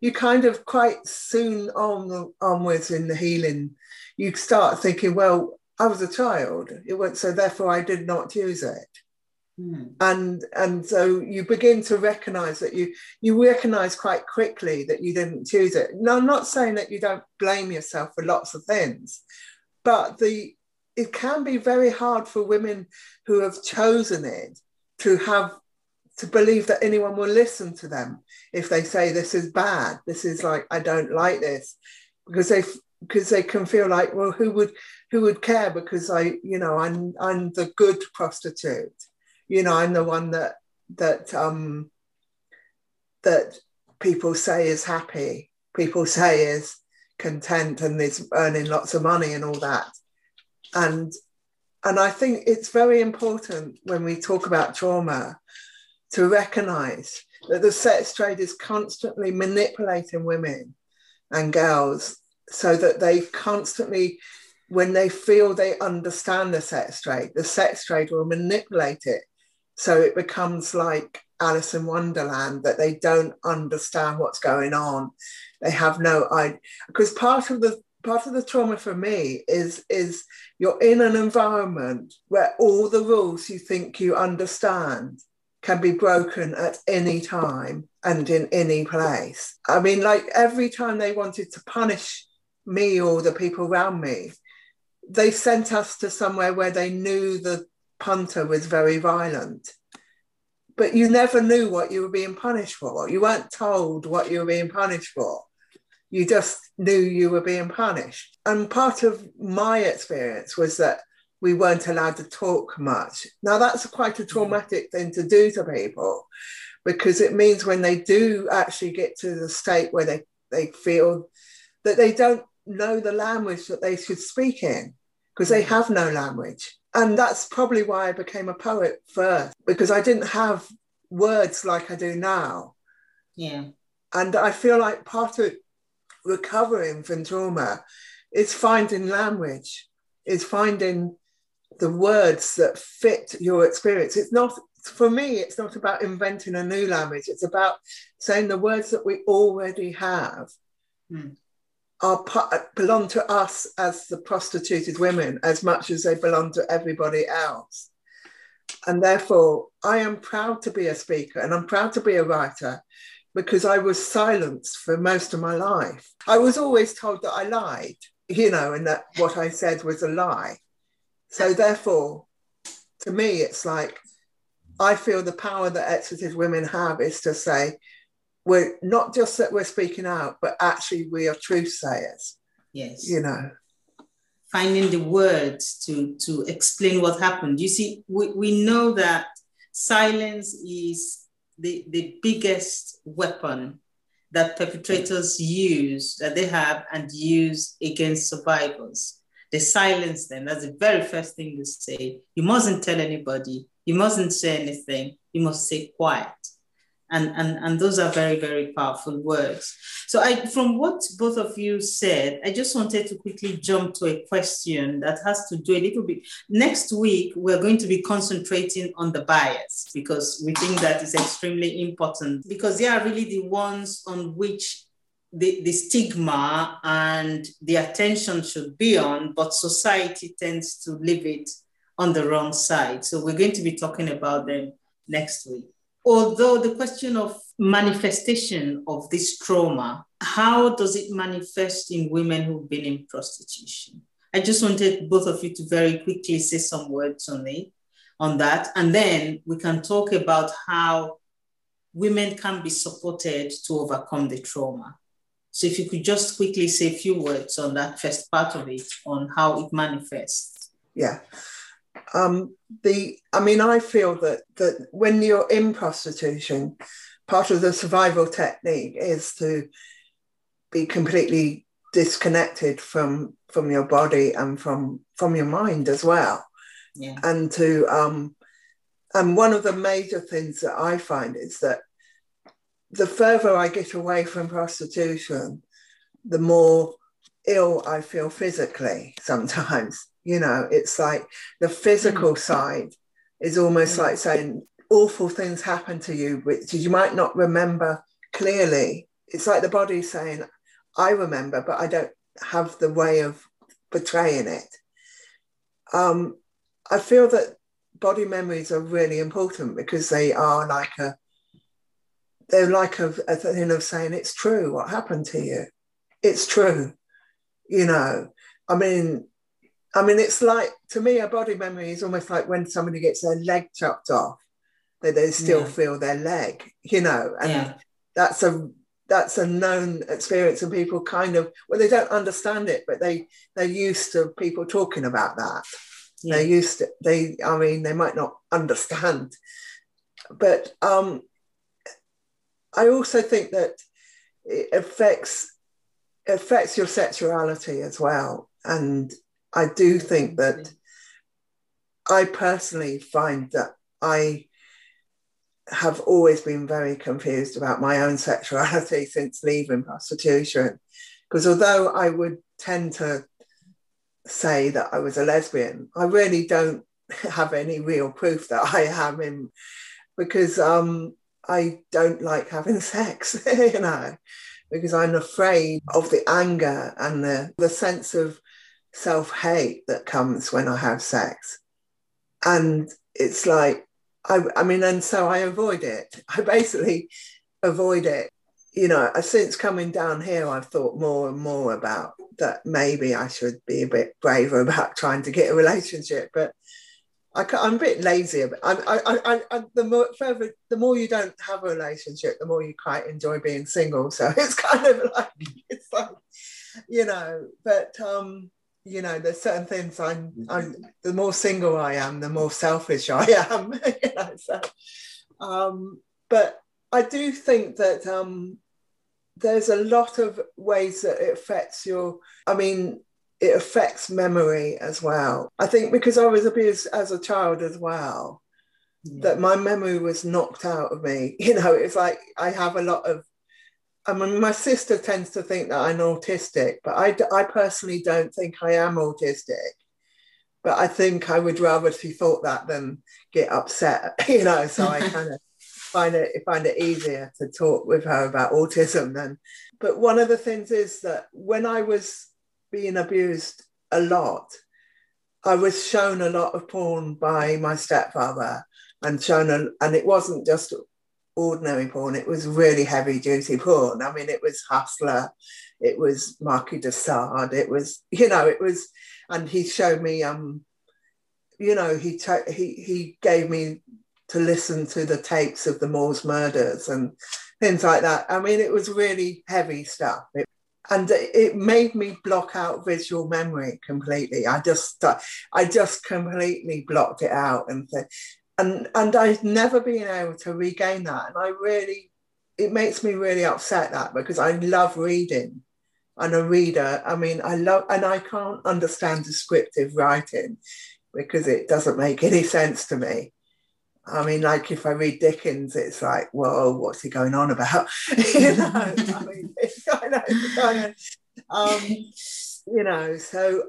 you kind of quite soon on onwards in the healing, you start thinking, well, I was a child. It went so therefore I did not use it. Mm. And and so you begin to recognize that you you recognize quite quickly that you didn't choose it. Now I'm not saying that you don't blame yourself for lots of things, but the it can be very hard for women who have chosen it to have to believe that anyone will listen to them if they say this is bad this is like i don't like this because they because they can feel like well who would who would care because i you know i'm i'm the good prostitute you know, I'm the one that that um, that people say is happy, people say is content and is earning lots of money and all that. And and I think it's very important when we talk about trauma to recognize that the sex trade is constantly manipulating women and girls so that they constantly when they feel they understand the sex trade the sex trade will manipulate it so it becomes like Alice in Wonderland that they don't understand what's going on. They have no idea because part of the part of the trauma for me is is you're in an environment where all the rules you think you understand can be broken at any time and in any place. I mean, like every time they wanted to punish me or the people around me, they sent us to somewhere where they knew the punter was very violent. But you never knew what you were being punished for. You weren't told what you were being punished for. You just knew you were being punished. And part of my experience was that we weren't allowed to talk much. Now, that's quite a traumatic thing to do to people because it means when they do actually get to the state where they they feel that they don't know the language that they should speak in because they mm. have no language. And that's probably why I became a poet first, because I didn't have words like I do now. Yeah. And I feel like part of recovering from trauma is finding language, is finding the words that fit your experience. It's not, for me, it's not about inventing a new language. It's about saying the words that we already have mm. Are belong to us as the prostituted women as much as they belong to everybody else. And therefore, I am proud to be a speaker and I'm proud to be a writer because I was silenced for most of my life. I was always told that I lied, you know, and that what I said was a lie. So, therefore, to me, it's like I feel the power that exited women have is to say, we're not just that we're speaking out, but actually we are truth sayers. Yes. You know. Finding the words to, to explain what happened. You see, we, we know that silence is the, the biggest weapon that perpetrators use, that they have and use against survivors. They silence them. That's the very first thing you say. You mustn't tell anybody. You mustn't say anything. You must stay quiet and, and, and those are very, very powerful words. So I, from what both of you said, I just wanted to quickly jump to a question that has to do a little bit. Next week, we're going to be concentrating on the bias because we think that is extremely important because they are really the ones on which the, the stigma and the attention should be on, but society tends to leave it on the wrong side. So we're going to be talking about them next week although the question of manifestation of this trauma, how does it manifest in women who've been in prostitution? I just wanted both of you to very quickly say some words on it, on that, and then we can talk about how women can be supported to overcome the trauma. So if you could just quickly say a few words on that first part of it, on how it manifests. Yeah. Um, the I mean, I feel that that when you're in prostitution, part of the survival technique is to be completely disconnected from from your body and from from your mind as well. Yeah. And to um and one of the major things that I find is that the further I get away from prostitution, the more ill I feel physically sometimes. You know, it's like the physical mm. side is almost mm. like saying awful things happen to you, which you might not remember clearly. It's like the body saying, I remember, but I don't have the way of portraying it. Um, I feel that body memories are really important because they are like a they're like a, a thing of saying it's true what happened to you it's true you know i mean I mean, it's like to me, a body memory is almost like when somebody gets their leg chopped off, that they still yeah. feel their leg, you know, and yeah. that's a that's a known experience, and people kind of well, they don't understand it, but they they're used to people talking about that. Yeah. They're used to they. I mean, they might not understand, but um, I also think that it affects affects your sexuality as well, and I do think that I personally find that I have always been very confused about my own sexuality since leaving prostitution. Because although I would tend to say that I was a lesbian, I really don't have any real proof that I am in because um, I don't like having sex, you know, because I'm afraid of the anger and the, the sense of self hate that comes when I have sex. And it's like, I, I mean, and so I avoid it. I basically avoid it. You know, since coming down here, I've thought more and more about that maybe I should be a bit braver about trying to get a relationship. But I, am a bit lazy. I, I, I, I, the more further, the more you don't have a relationship, the more you quite enjoy being single. So it's kind of like it's like, you know. But um, you know, there's certain things I'm, I'm the more single I am, the more selfish I am. you know, so, um, but I do think that um, there's a lot of ways that it affects your, I mean, it affects memory as well. I think because I was abused as a child as well, yeah. that my memory was knocked out of me. You know, it's like I have a lot of, I mean, my sister tends to think that I'm autistic, but I, I personally don't think I am autistic. But I think I would rather she thought that than get upset, you know, so I kind of find it find it easier to talk with her about autism than but one of the things is that when I was being abused a lot, I was shown a lot of porn by my stepfather and shown a, and it wasn't just ordinary porn, it was really heavy duty porn. I mean, it was Hustler, it was Marquis de Sade, it was, you know, it was, and he showed me, um, you know, he, ta- he, he gave me to listen to the tapes of the Moors murders and things like that. I mean, it was really heavy stuff. It, and it made me block out visual memory completely. I just, I just completely blocked it out, and and and I've never been able to regain that. And I really, it makes me really upset that because I love reading. I'm a reader. I mean, I love, and I can't understand descriptive writing because it doesn't make any sense to me. I mean, like if I read Dickens, it's like, whoa, what's he going on about? you know, I mean, kind of, kind of um, you know, so,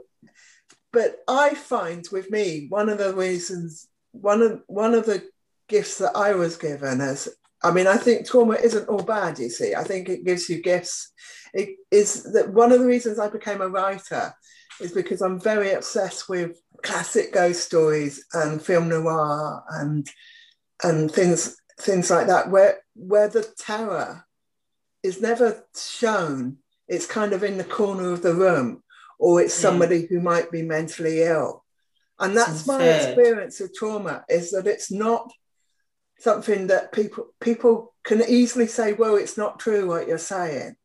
but I find with me, one of the reasons, one of, one of the gifts that I was given as, I mean, I think trauma isn't all bad, you see. I think it gives you gifts. It is that one of the reasons I became a writer is because I'm very obsessed with classic ghost stories and film noir and and things things like that where where the terror is never shown it's kind of in the corner of the room or it's somebody yeah. who might be mentally ill and that's my experience of trauma is that it's not something that people people can easily say well it's not true what you're saying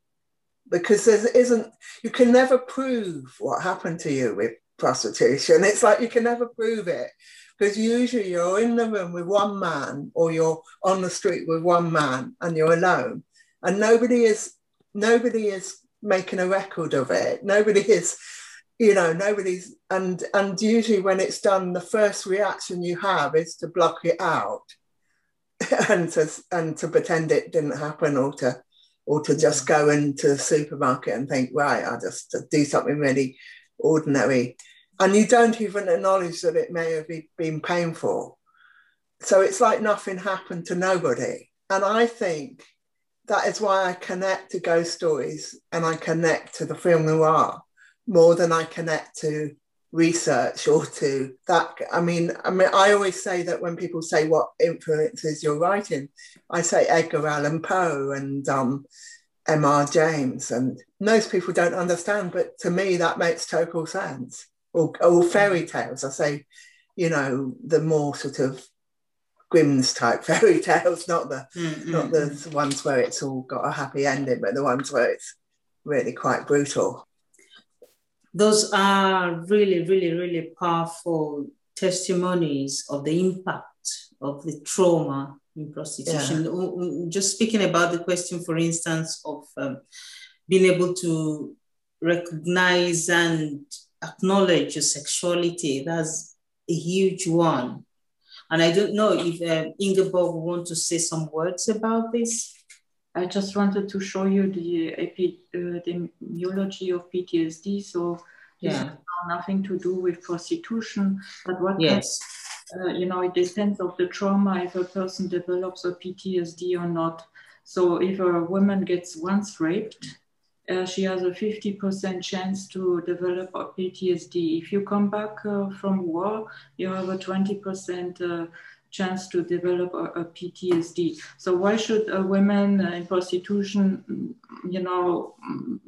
because there isn't you can never prove what happened to you with prostitution. It's like you can never prove it because usually you're in the room with one man or you're on the street with one man and you're alone and nobody is nobody is making a record of it. Nobody is you know nobody's and and usually when it's done the first reaction you have is to block it out and to and to pretend it didn't happen or to or to just mm. go into the supermarket and think right i'll just do something really ordinary and you don't even acknowledge that it may have been painful. So it's like nothing happened to nobody. And I think that is why I connect to ghost stories and I connect to the film noir more than I connect to research or to that. I mean, I mean, I always say that when people say what influences your writing, I say Edgar Allan Poe and um, M.R. James, and most people don't understand, but to me that makes total sense or, or fairy tales. I say, you know, the more sort of Grimm's type fairy tales, not the mm-hmm. not the ones where it's all got a happy ending, but the ones where it's really quite brutal. Those are really, really, really powerful testimonies of the impact of the trauma in prostitution. Yeah. Just speaking about the question, for instance, of um, being able to recognize and acknowledge your sexuality. That's a huge one. And I don't know if um, Ingeborg want to say some words about this. I just wanted to show you the epidemiology of PTSD. So yeah, nothing to do with prostitution, but what yes. Uh, you know, it depends of the trauma if a person develops a PTSD or not. So if a woman gets once raped, uh, she has a 50% chance to develop a PTSD. If you come back uh, from war, you have a 20% uh, chance to develop a, a, PTSD. So why should uh, women in prostitution, mm, you know,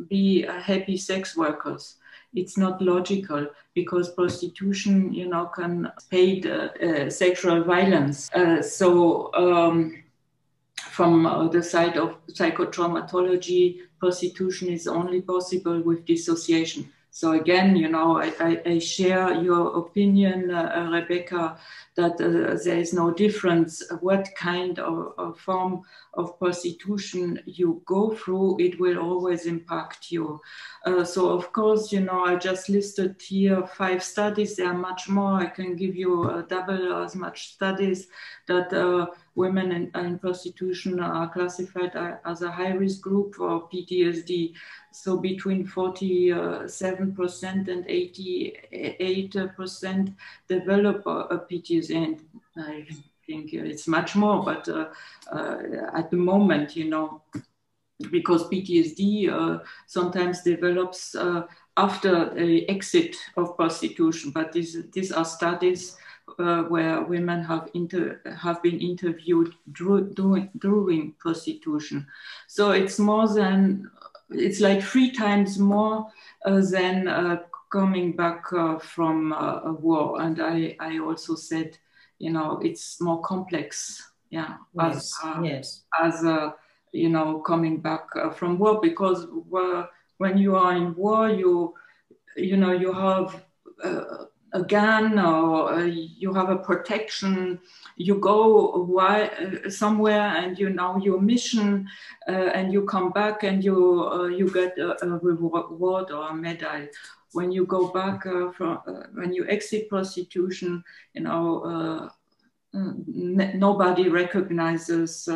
be happy sex workers? It's not logical because prostitution, you know, can paid uh, uh, sexual violence. so. Um, from uh, the side of psychotraumatology, prostitution is only possible with dissociation. So again, you know, I, I, I share your opinion, uh, Rebecca, that uh, there is no difference what kind of, of, form of prostitution you go through, it will always impact you. Uh, so, of course, you know, I just listed here five studies. There are much more. I can give you uh, double as much studies that women in, in, prostitution are classified as a high risk group for PTSD. So, between 47% and 88% develop a, a And I think it's much more, but uh, uh, at the moment, you know, because PTSD uh, sometimes develops after the exit of prostitution, but these, these are studies uh, where women have inter- have been interviewed during, during prostitution. So it's more than it's like three times more uh, than uh, coming back from a war. And I, I also said you know it's more complex yeah yes, as uh, yes. as uh, you know coming back uh, from war because when you are in war you you know you have uh, a gun or uh, you have a protection you go why, uh, somewhere and you know your mission and you come back and you you get a, a reward or a medal when you go back uh, from uh, when you exit prostitution, you know, uh, nobody recognizes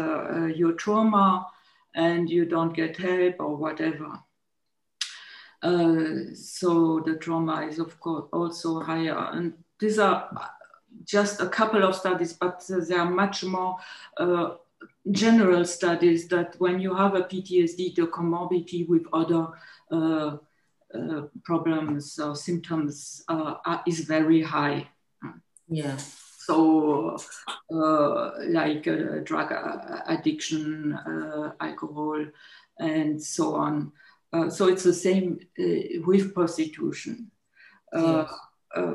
your trauma and you don't get help or whatever. Uh, so the trauma is of course also higher and these are just a couple of studies but there are much more uh, general studies that when you have a PTSD the comorbidity with other uh, uh, problems or symptoms uh, is very high. Yeah. So, uh, like drug addiction, alcohol, and so on. so it's the same with prostitution. Yes. Uh,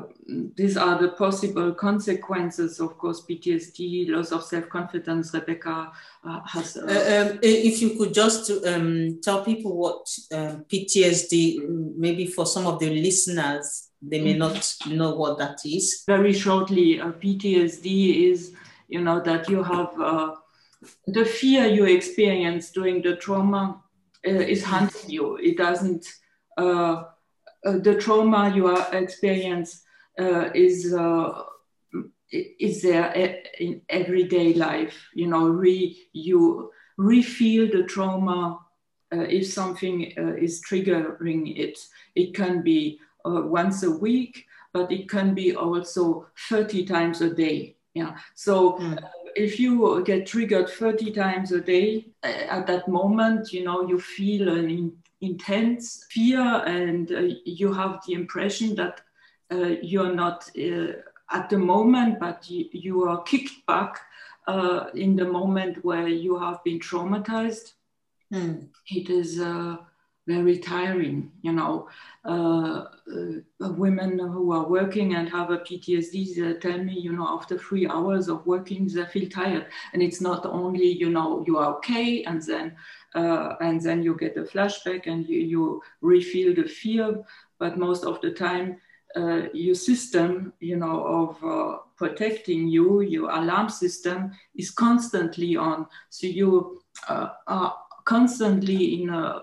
these are the possible consequences. Of course, PTSD, loss of self-confidence. Rebecca uh, has. Uh, um, if you could just um, tell people what um, PTSD, maybe for some of the listeners, they may not know what that is. Very shortly, uh, PTSD is, you know, that you have uh, the fear you experience during the trauma is haunting you. It doesn't uh, the trauma you are experience uh, is uh, is there in everyday life. You know, re you refeel the trauma if something is triggering it. It can be once a week, but it can be also 30 times a day. Yeah. So mm. uh, if you get triggered 30 times a day uh, at that moment, you know, you feel an intense fear and uh, you have the impression that uh, you're not uh, at the moment, but you, you are kicked back uh, in the moment where you have been traumatized. Mm. It is uh, very tiring, you know. Uh, women who are working and have a PTSD they tell me, you know, after three hours of working, they feel tired. And it's not only, you know, you are okay and then uh, and then you get a flashback and you, you refeel the fear. But most of the time, uh, your system, you know, of uh, protecting you, your alarm system is constantly on. So you uh, are constantly in a uh,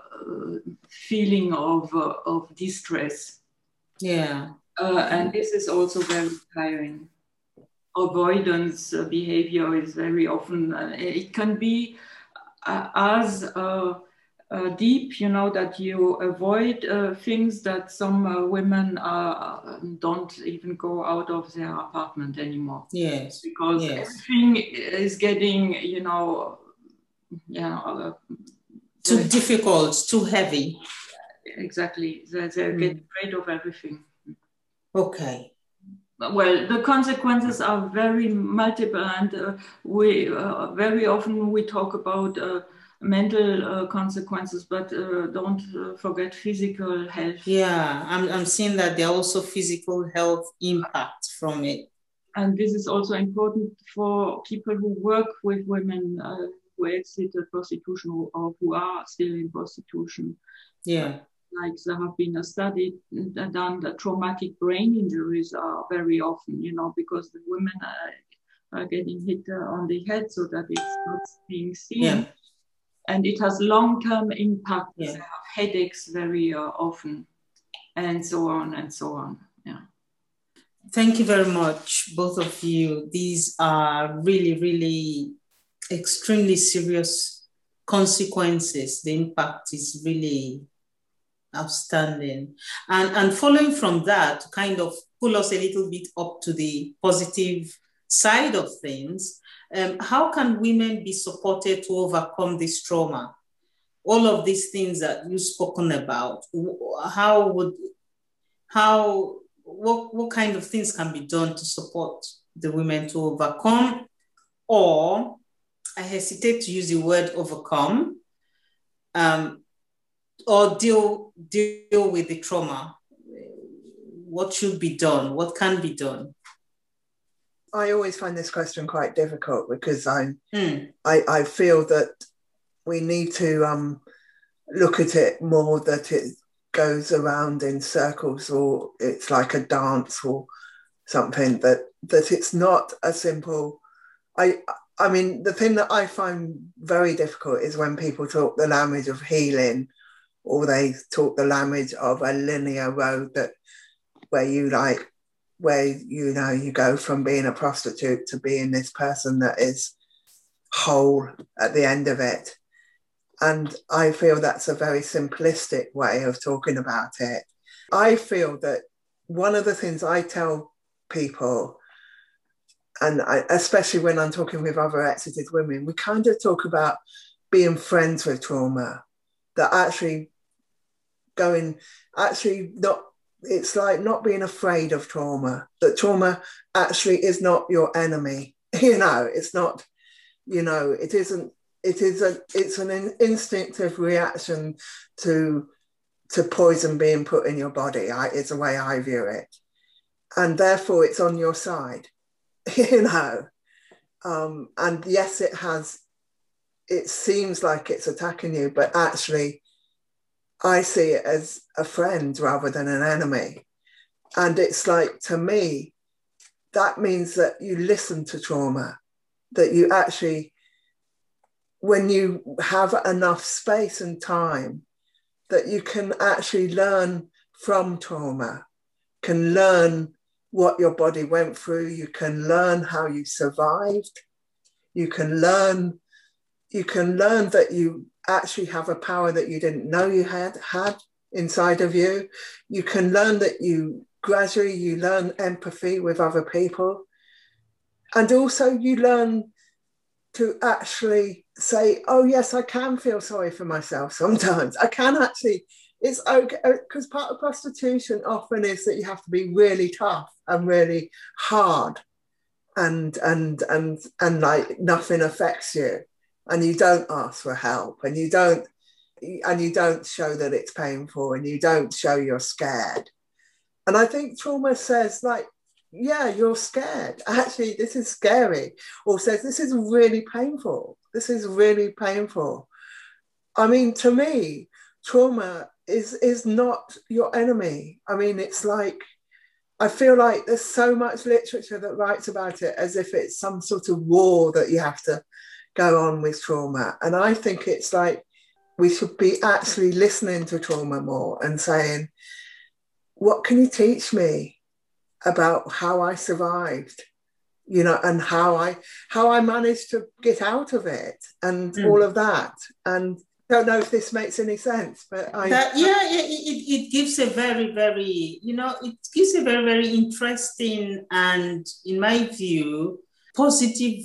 feeling of, uh, of distress. Yeah. and this is also very tiring. Avoidance behavior is very often, it can be as uh, uh, deep, you know, that you avoid things that some women don't even go out of their apartment anymore. Yes. Because yes. everything is getting, you know, you yeah, too difficult, too heavy. Exactly. They, they mm. get afraid of everything. Okay well, the consequences are very multiple, and uh, we uh, very often we talk about uh, mental uh, consequences, but uh, don't uh, forget physical health. Yeah, I'm, I'm seeing that there are also physical health impact from it. And this is also important for people who work with women who exited prostitution or who are still in prostitution. Yeah like there have been a study done that traumatic brain injuries are very often, you know, because the women are, uh, getting hit uh, on the head so that it's not being seen. Yeah. And it has long-term impact. Yeah. They have headaches very uh, often, and so on and so on. Yeah. Thank you very much, both of you. These are really, really extremely serious consequences. The impact is really outstanding. And, and following from that, to kind of pull us a little bit up to the positive side of things, um, how can women be supported to overcome this trauma? All of these things that you've spoken about, how would, how, what, what kind of things can be done to support the women to overcome? Or, I hesitate to use the word overcome, um, or deal deal with the trauma. What should be done? What can be done? I always find this question quite difficult because i mm. I, I feel that we need to um, look at it more that it goes around in circles or it's like a dance or something that that it's not a simple i i mean the thing that i find very difficult is when people talk the language of healing or they talk the language of a linear road that where you like where you know you go from being a prostitute to being this person that is whole at the end of it. And i feel that's a very simplistic way of talking about it. I feel that one of the things i tell people and I, especially when i'm talking with other exited women we kind of talk about being friends with trauma that actually going actually not it's like not being afraid of trauma that trauma actually is not your enemy. You know it's not you know it isn't it is a it's an instinctive reaction to to poison being put in your body I, it's the way i view it. And therefore it's on your side you know. Um, and yes it has it seems like it's attacking you but actually I see it as a friend rather than an enemy. And it's like, to me, that means that you listen to trauma, that you actually, when you have enough space and time, that you can actually learn from trauma, can learn what your body went through, you can learn how you survived, you can learn, you can learn that you actually have a power that you didn't know you had had inside of you. You can learn that you gradually you learn empathy with other people. And also you learn to actually say, oh yes, I can feel sorry for myself sometimes. I can actually, it's okay uh, because part of prostitution often is that you have to be really tough and really hard and and and and like nothing affects you and you don't ask for help and you don't and you don't show that it's painful and you don't show you're scared. And i think trauma says like yeah you're scared. Actually this is scary. Or says this is really painful. This is really painful. I mean to me trauma is is not your enemy. I mean it's like i feel like there's so much literature that writes about it as if it's some sort of war that you have to go on with trauma. And I think it's like we should be actually listening to trauma more and saying, what can you teach me about how I survived? You know, and how I how I managed to get out of it and mm. all of that. And don't know if this makes any sense, but I that, yeah, it, it, it gives a very, very, you know, it gives a very, very interesting and in my view, positive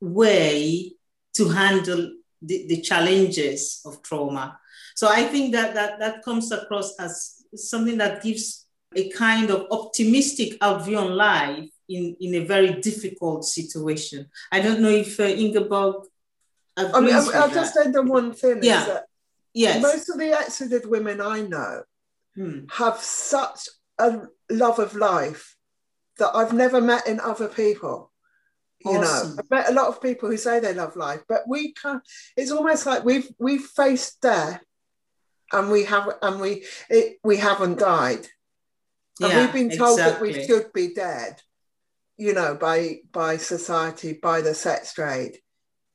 way to handle the, the challenges of trauma. So I think that, that that comes across as something that gives a kind of optimistic outview on life in, in a very difficult situation. I don't know if uh, Ingeborg I mean, I'll, I'll just add on one thing. Yeah. yes. Most of the exited women I know hmm. have such a love of life that I've never met in other people. You awesome. know, I've met a lot of people who say they love life, but we can It's almost like we've we've faced death, and we have and we it, we haven't died, and yeah, we've been told exactly. that we should be dead. you know, by by society, by the sex trade.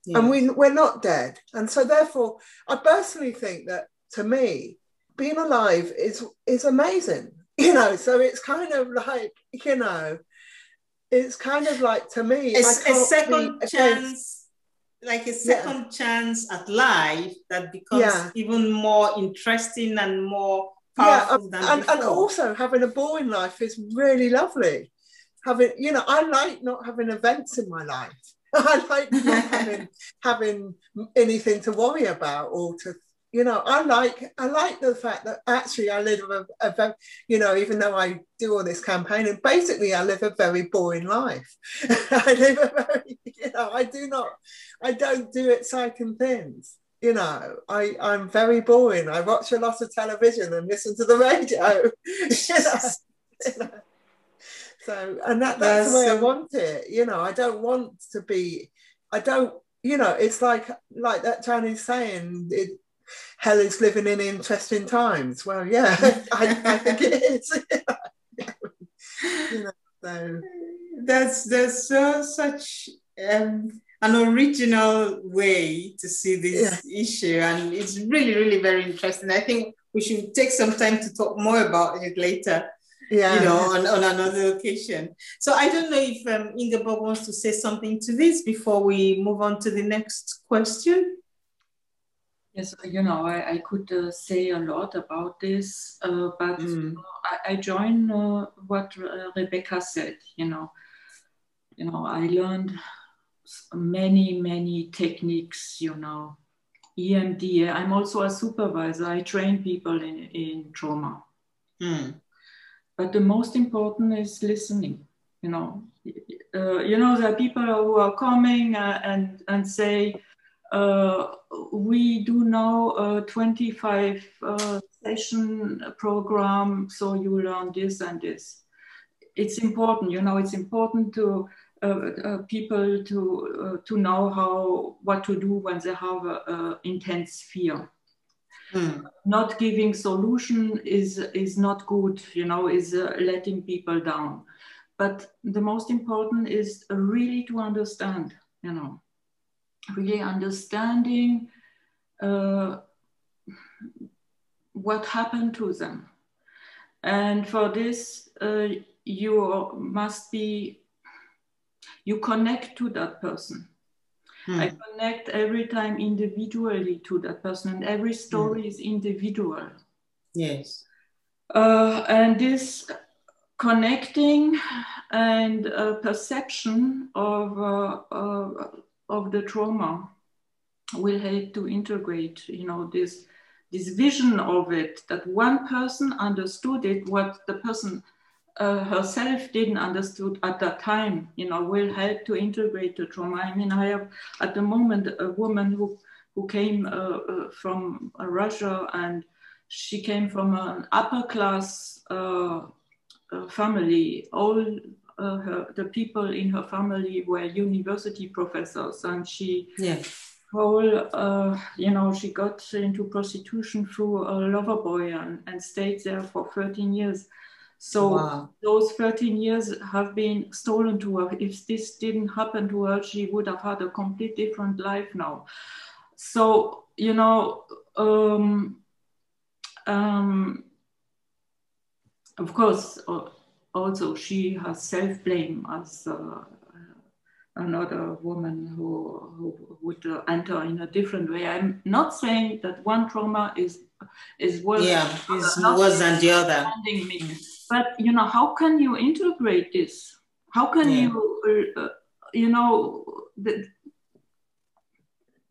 Yes. And we we're not dead. And so therefore, I personally think that to me, being alive is is amazing. You know, so it's kind of like, you know, it's kind of like to me, a, a second chance, like a second yeah. chance at life that becomes yeah. even more interesting and more uh, powerful yeah, and, and also having a boring life is really lovely having, you know, I like not having events in my life. I like not having having anything to worry about or to you know I like I like the fact that actually I live a, a very you know even though I do all this campaigning basically I live a very boring life I live a very you know I do not I don't do exciting things you know I I'm very boring I watch a lot of television and listen to the radio you know, you know. So, and that, that's the way I want it. You know, I don't want to be, I don't, you know, it's like, like that Chinese saying, it, hell is living in interesting times. Well, yeah, I, I, think it is. you know, so. That's, that's so, such um, an original way to see this yeah. issue. And it's really, really very interesting. I think we should take some time to talk more about it later yeah. you know, on, on another occasion. So I don't know if um, Ingeborg wants to say something to this before we move on to the next question. Yes, you know, I, I could uh, say a lot about this, uh, but mm. I, I, join uh, what uh, Rebecca said. You know, you know, I learned many, many techniques. You know, EMDR. I'm also a supervisor. I train people in in trauma. Mm. But the most important is listening. You know, uh, you know there are people who are coming uh, and and say, we do now a 25 uh, session program, so you learn this and this. It's important, you know, it's important to uh, uh, people to to know how what to do when they have a, intense fear. Mm. Not giving solution is is not good, you know, is uh, letting people down. But the most important is really to understand, you know, really understanding uh, what happened to them. And for this, uh, you must be, you connect to that person Hmm. I connect every time individually to that person, and every story hmm. is individual. Yes. Uh, and this connecting and uh, perception of, uh, of the trauma will help to integrate, you know, this, this vision of it, that one person understood it, what the person uh, herself didn't understood at that time, you know, will help to integrate the trauma. I mean, I have at the moment a woman who who came uh, uh, from Russia and she came from an upper class uh, uh, family. All uh, her, the people in her family were university professors, and she. Yeah. Whole, you know, she got into prostitution through a lover boy and, and stayed there for 13 years so wow. those 13 years have been stolen to her. If this didn't happen to her, she would have had a complete different life now. So, you know, um, um, of course, uh, also she has self blame as uh, another woman who, who would uh, enter in a different way. I'm not saying that one trauma is is worse. Yeah, is worse than the other. But you know, how can you integrate this? How can yeah. you, uh, you know, the,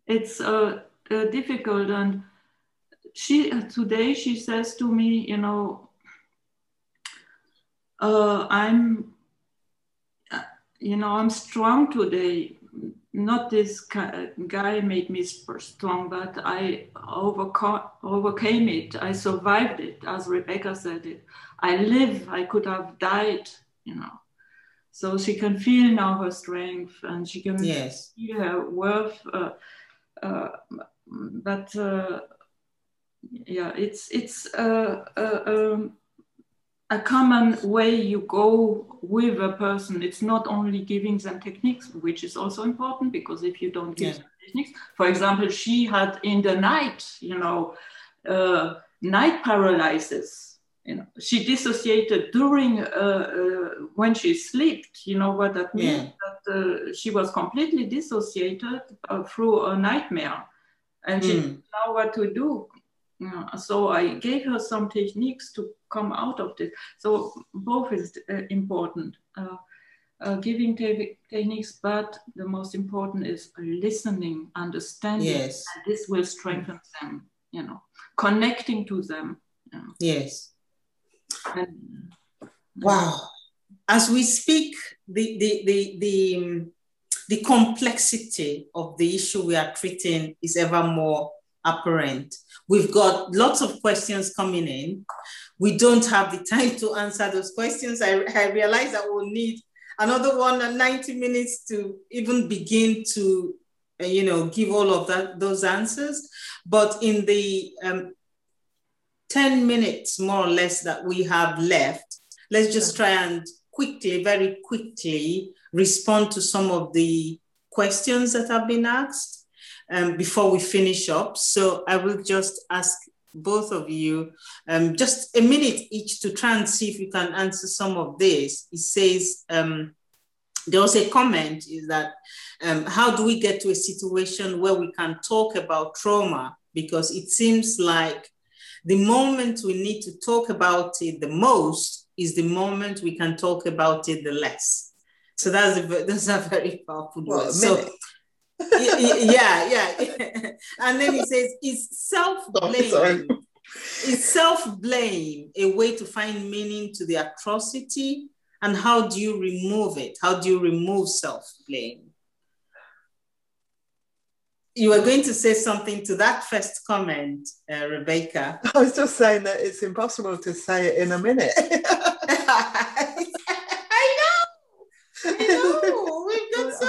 it's uh, uh, difficult. And she today she says to me, you know, uh, I'm you know, I'm strong today. Not this guy made me strong, but I overcame it. I survived it, as Rebecca said it. I live, I could have died, you know. So she can feel now her strength and she can yes. feel her worth. Uh, uh, but uh, yeah, it's, it's uh, uh, um, a common way you go with a person. It's not only giving them techniques, which is also important because if you don't give yeah. techniques, for example, she had in the night, you know, uh, night paralysis. You know, she dissociated during uh, uh, when she slept. You know what that means? Yeah. That uh, she was completely dissociated uh, through a nightmare, and she mm. didn't know what to do yeah, so I gave her some techniques to come out of this. So both is uh, important. Uh, uh, giving te- techniques, but the most important is listening, understanding. Yes. And this will strengthen them, you know, connecting to them. Yes. And, wow. As we speak, the, the, the, the, the complexity of the issue we are treating is ever more apparent. We've got lots of questions coming in. We don't have the time to answer those questions. I, I realize that we'll need another one and 90 minutes to even begin to, uh, you know, give all of that those answers. But in the um, 10 minutes more or less that we have left, let's just try and quickly, very quickly respond to some of the questions that have been asked um, before we finish up. So I will just ask both of you um, just a minute each to try and see if you can answer some of this. It says, um, there was a comment is that um, how do we get to a situation where we can talk about trauma? Because it seems like the moment we need to talk about it the most is the moment we can talk about it the less. So that's a, that's a very powerful well, word. So yeah, yeah. and then he says, is self-blame, is self-blame a way to find meaning to the atrocity? And how do you remove it? How do you remove self-blame? You were going to say something to that first comment, uh, Rebecca. I was just saying that it's impossible to say it in a minute. I know. I know. We've got so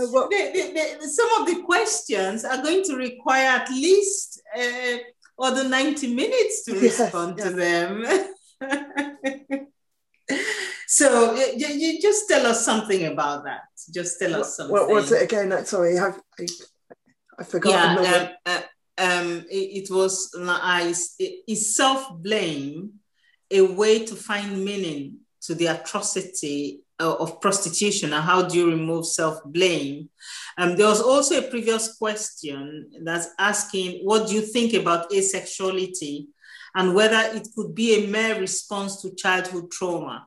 uh, well, the, the, the, some of the questions are going to require at least uh, other 90 minutes to yes, respond yes. to them. so you, you, just tell us something about that. Just tell us something. What was it again? Sorry, I, I, I forgot. Yeah, um, uh, um, it, it, was is self blame a way to find meaning to the atrocity uh, of prostitution and how do you remove self-blame um, there was also a previous question that's asking what do you think about asexuality and whether it could be a mere response to childhood trauma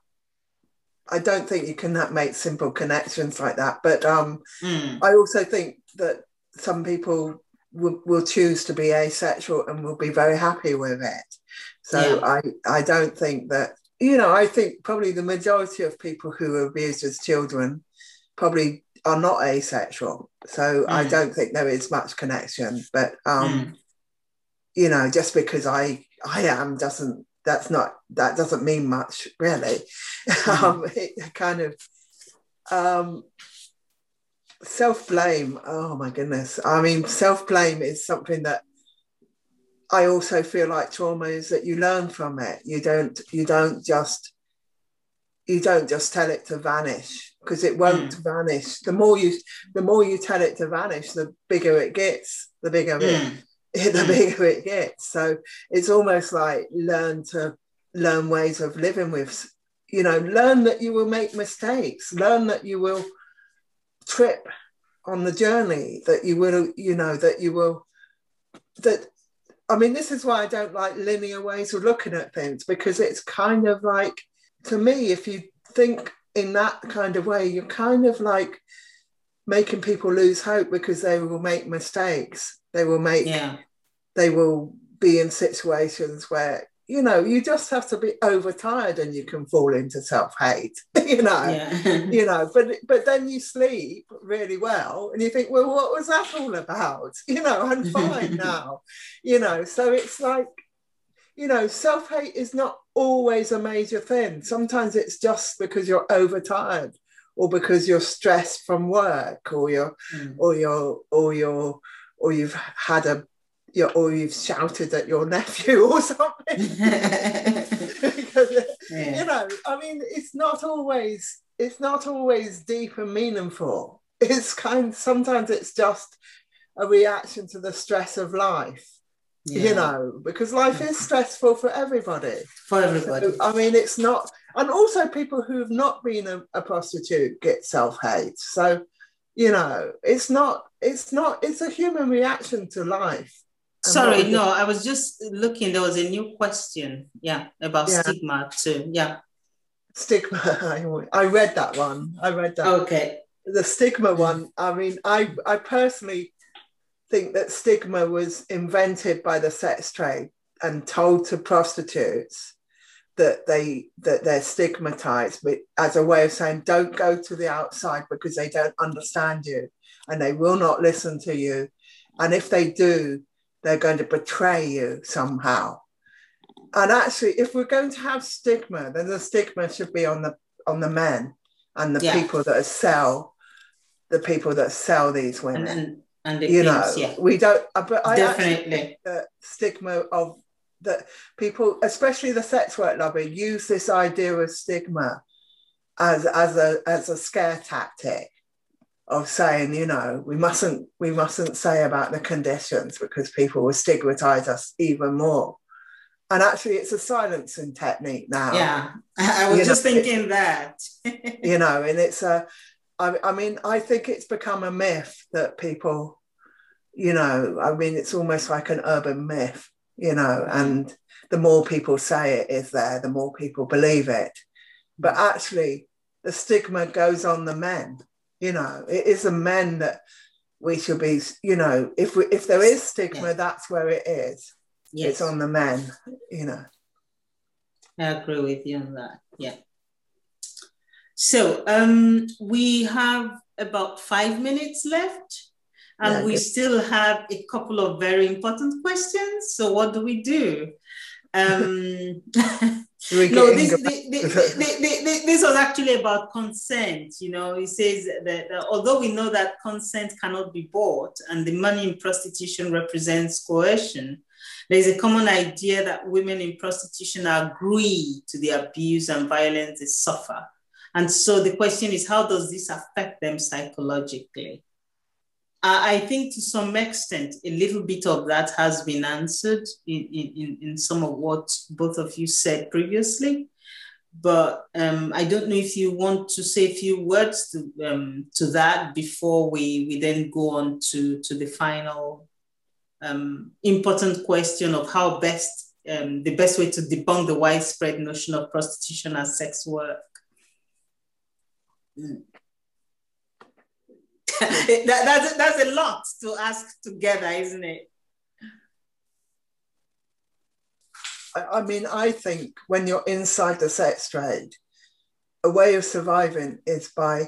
i don't think you can that make simple connections like that but um, mm. i also think that some people will, will choose to be asexual and will be very happy with it so yeah. i i don't think that you know, I think probably the majority of people who are abused as children probably are not asexual. So mm. I don't think there is much connection. But um, mm. you know, just because I I am doesn't that's not that doesn't mean much really. Mm. um, it kind of um, self blame. Oh my goodness! I mean, self blame is something that I also feel like trauma is that you learn from it. You don't you don't just you don't just tell it to vanish because it won't mm. vanish. The more you the more you tell it to vanish, the bigger it gets. The bigger mm. it the mm. bigger it gets. So it's almost like learn to learn ways of living with. You know, learn that you will make mistakes. Learn that you will trip on the journey. That you will, you know, that you will that I mean, this is why I don't like linear ways of looking at things because it's kind of like, to me, if you think in that kind of way, you're kind of like making people lose hope because they will make mistakes. They will make, yeah. they will be in situations where you know, you just have to be overtired and you can fall into self-hate, you know, yeah. you know, but but then you sleep really well and you think, well, what was that all about? You know, I'm fine now, you know. So it's like, you know, self-hate is not always a major thing. Sometimes it's just because you're overtired or because you're stressed from work or you're mm. or you're or you're or you've had a you or you've shouted at your nephew or something. because yeah. you know, I mean, it's not always it's not always deep and meaningful. It's kind sometimes it's just a reaction to the stress of life. Yeah. You know, because life is stressful for everybody. For everybody. So, I mean, it's not, and also people who have not been a, a prostitute get self hate. So, you know, it's not, it's not, it's a human reaction to life. Sorry, no, I was just looking. There was a new question, yeah, about yeah. stigma too. Yeah, stigma. I read that one. I read that. Okay. The stigma one. I mean, I I personally think that stigma was invented by the sex trade and told to prostitutes that they that they're stigmatized as a way of saying don't go to the outside because they don't understand you and they will not listen to you and if they do they're going to betray you somehow. And actually, if we're going to have stigma, then the stigma should be on the on the men and the yeah. people that sell the people that sell these women. And, and, you know, yeah. we don't. Uh, but I definitely the stigma of that people, especially the sex work lobby, use this idea of stigma as as a as a scare tactic of saying, you know, we mustn't we mustn't say about the conditions because people will stigmatize us even more. And actually, it's a silencing technique now. Yeah, I was you just know, thinking that. you know, and it's a, I, I mean, I think it's become a myth that people, you know, I mean, it's almost like an urban myth, you know, and the more people say it is there, the more people believe it. But actually, the stigma goes on the men you know, it is the men that we should be, you know, if we if there is stigma, yeah. that's where it is. Yes. It's on the men, you know. I agree with you on that. Yeah. So um, we have about five minutes left, and yeah, we good. still have a couple of very important questions. So what do we do? Um, no, this, this, this, was actually about consent. You know, it says that, that although we know that consent cannot be bought and the money in prostitution represents coercion, there is a common idea that women in prostitution agree to the abuse and violence they suffer. And so the question is, how does this affect them psychologically? I think to some extent, a little bit of that has been answered in, in, in some of what both of you said previously. But um, I don't know if you want to say a few words to, um, to that before we, we then go on to, to the final um, important question of how best um, the best way to debunk the widespread notion of prostitution as sex work. Mm. that, that's, that's a lot to ask together, isn't it? I, I mean, I think when you're inside the sex trade, a way of surviving is by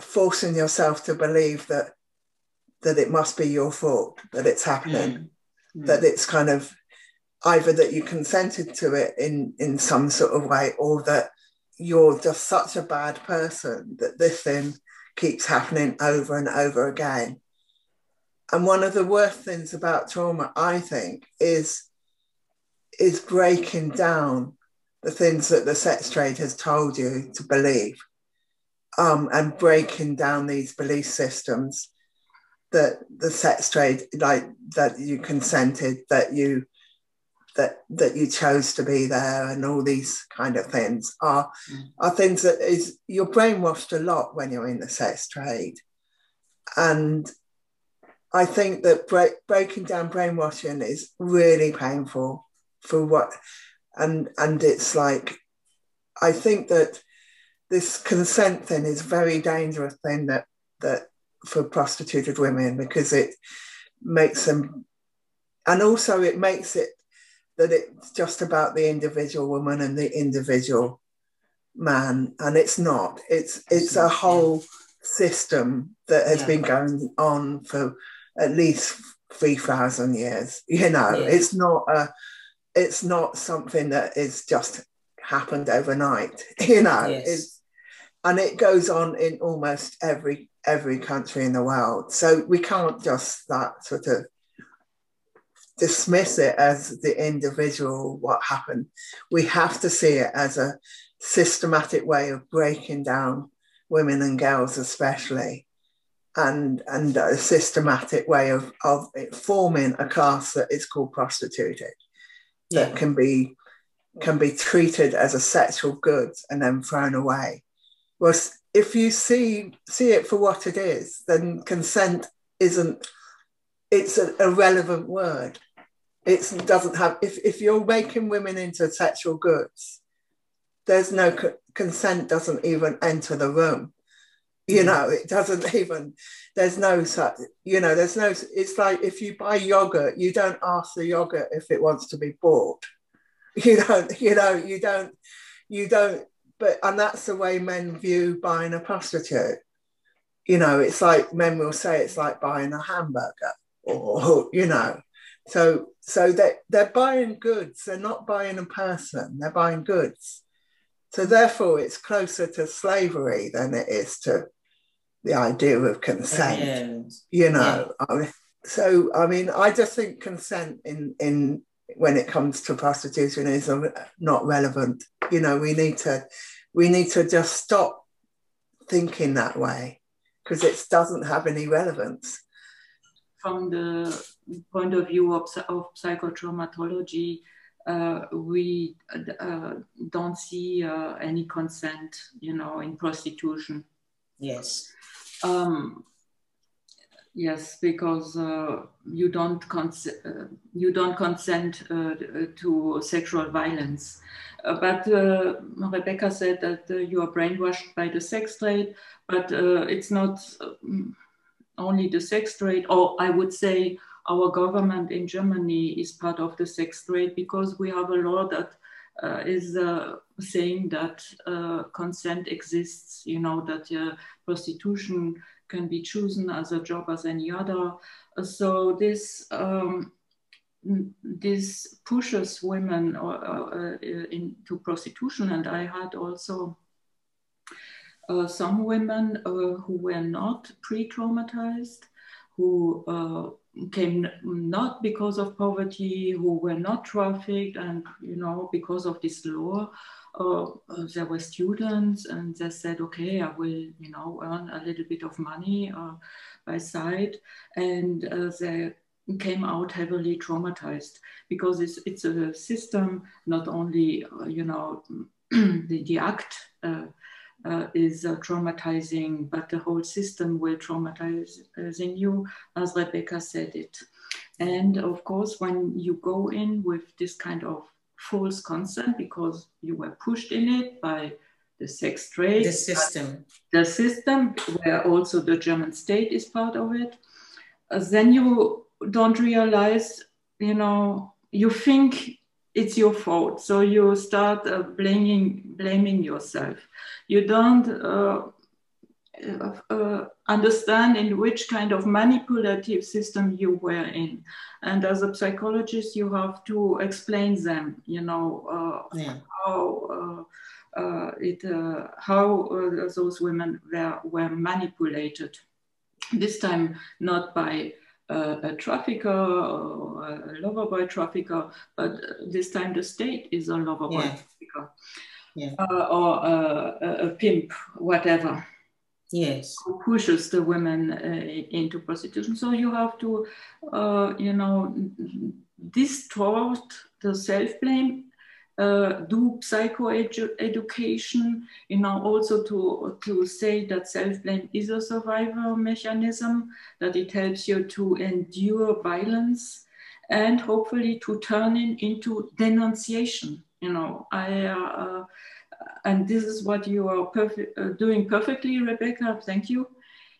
forcing yourself to believe that that it must be your fault that it's happening mm. Mm. that it's kind of either that you consented to it in in some sort of way or that you're just such a bad person that this thing keeps happening over and over again. And one of the worst things about trauma, I think, is, is breaking down the things that the sex trade has told you to believe um, and breaking down these belief systems that the sex trade, like that you consented, that you that that you chose to be there and all these kind of things are mm. are things that is you're brainwashed a lot when you're in the sex trade and i think that break, breaking down brainwashing is really painful for what and and it's like i think that this consent thing is very dangerous thing that that for prostituted women because it makes them and also it makes it that it's just about the individual woman and the individual man and it's not it's it's a whole system that has yeah. been going on for at least 3000 years you know yeah. it's not a it's not something that is just happened overnight you know yes. it's and it goes on in almost every every country in the world so we can't just that sort of dismiss it as the individual what happened. We have to see it as a systematic way of breaking down women and girls, especially, and and a systematic way of of forming a class that is called prostituted yeah. that can be can be treated as a sexual goods and then thrown away. Well, if you see see it for what it is, then consent isn't it's an irrelevant word. It doesn't have if, if you're making women into sexual goods, there's no co- consent doesn't even enter the room. You mm. know, it doesn't even there's no such you know, there's no it's like if you buy yogurt, you don't ask the yogurt if it wants to be bought. You don't, you know, you don't, you don't but and that's the way men view buying a prostitute. You know, it's like men will say it's like buying a hamburger, or you know, so so they they're buying goods. They're not buying a person. They're buying goods. So therefore, it's closer to slavery than it is to the idea of consent. Yes. You know, yeah. I mean, so I mean, I just think consent in in when it comes to prostitution is not relevant. You know, we need to we need to just stop thinking that way because it doesn't have any relevance. From the point of view of, of psychotraumatology, uh, we uh, don't see uh, any consent, you know, in prostitution. Yes. Um, Yes, because uh, you don't cons- uh, you don't consent uh, to sexual violence. Uh, but uh, Rebecca said that uh, you are brainwashed by the sex trade, but it's not only the sex trade. Or I would say our government in Germany is part of the sex trade because we have a law that is saying that consent exists. You know that prostitution can be chosen as a job as any other. So this um, this pushes women uh, uh, into prostitution, and I had also uh, some women uh, who were not pre-traumatized, who uh, came not because of poverty, who were not trafficked, and you know because of this law, uh, there were students and they said, okay, I will, you know, earn a little bit of money uh, by side. And uh, they came out heavily traumatized because it's, it's a system, not only, uh, you know, the, the act uh, uh, is traumatizing, but the whole system will traumatize you, as Rebecca said it. And of course, when you go in with this kind of false consent because you were pushed in it by the sex trade. The system. The system, where also the German state is part of it. Uh, then you don't realize, you know, you think it's your fault. So you start uh, blaming, blaming yourself. You don't uh, uh, understand in which kind of manipulative system you were in. And as a psychologist, you have to explain them, you know, uh, yeah. how uh, uh it, uh, how uh, those women were, were manipulated. This time, not by a trafficker or a lover boy trafficker, but this time the state is a lover boy yeah. trafficker. Yeah. or a, a pimp, whatever yes who pushes the women uh, into prostitution so you have to uh, you know distort the self-blame uh, do psycho education you know also to to say that self-blame is a survival mechanism that it helps you to endure violence and hopefully to turn it into denunciation you know i uh, and this is what you are perfect, uh, doing perfectly, Rebecca. Thank you.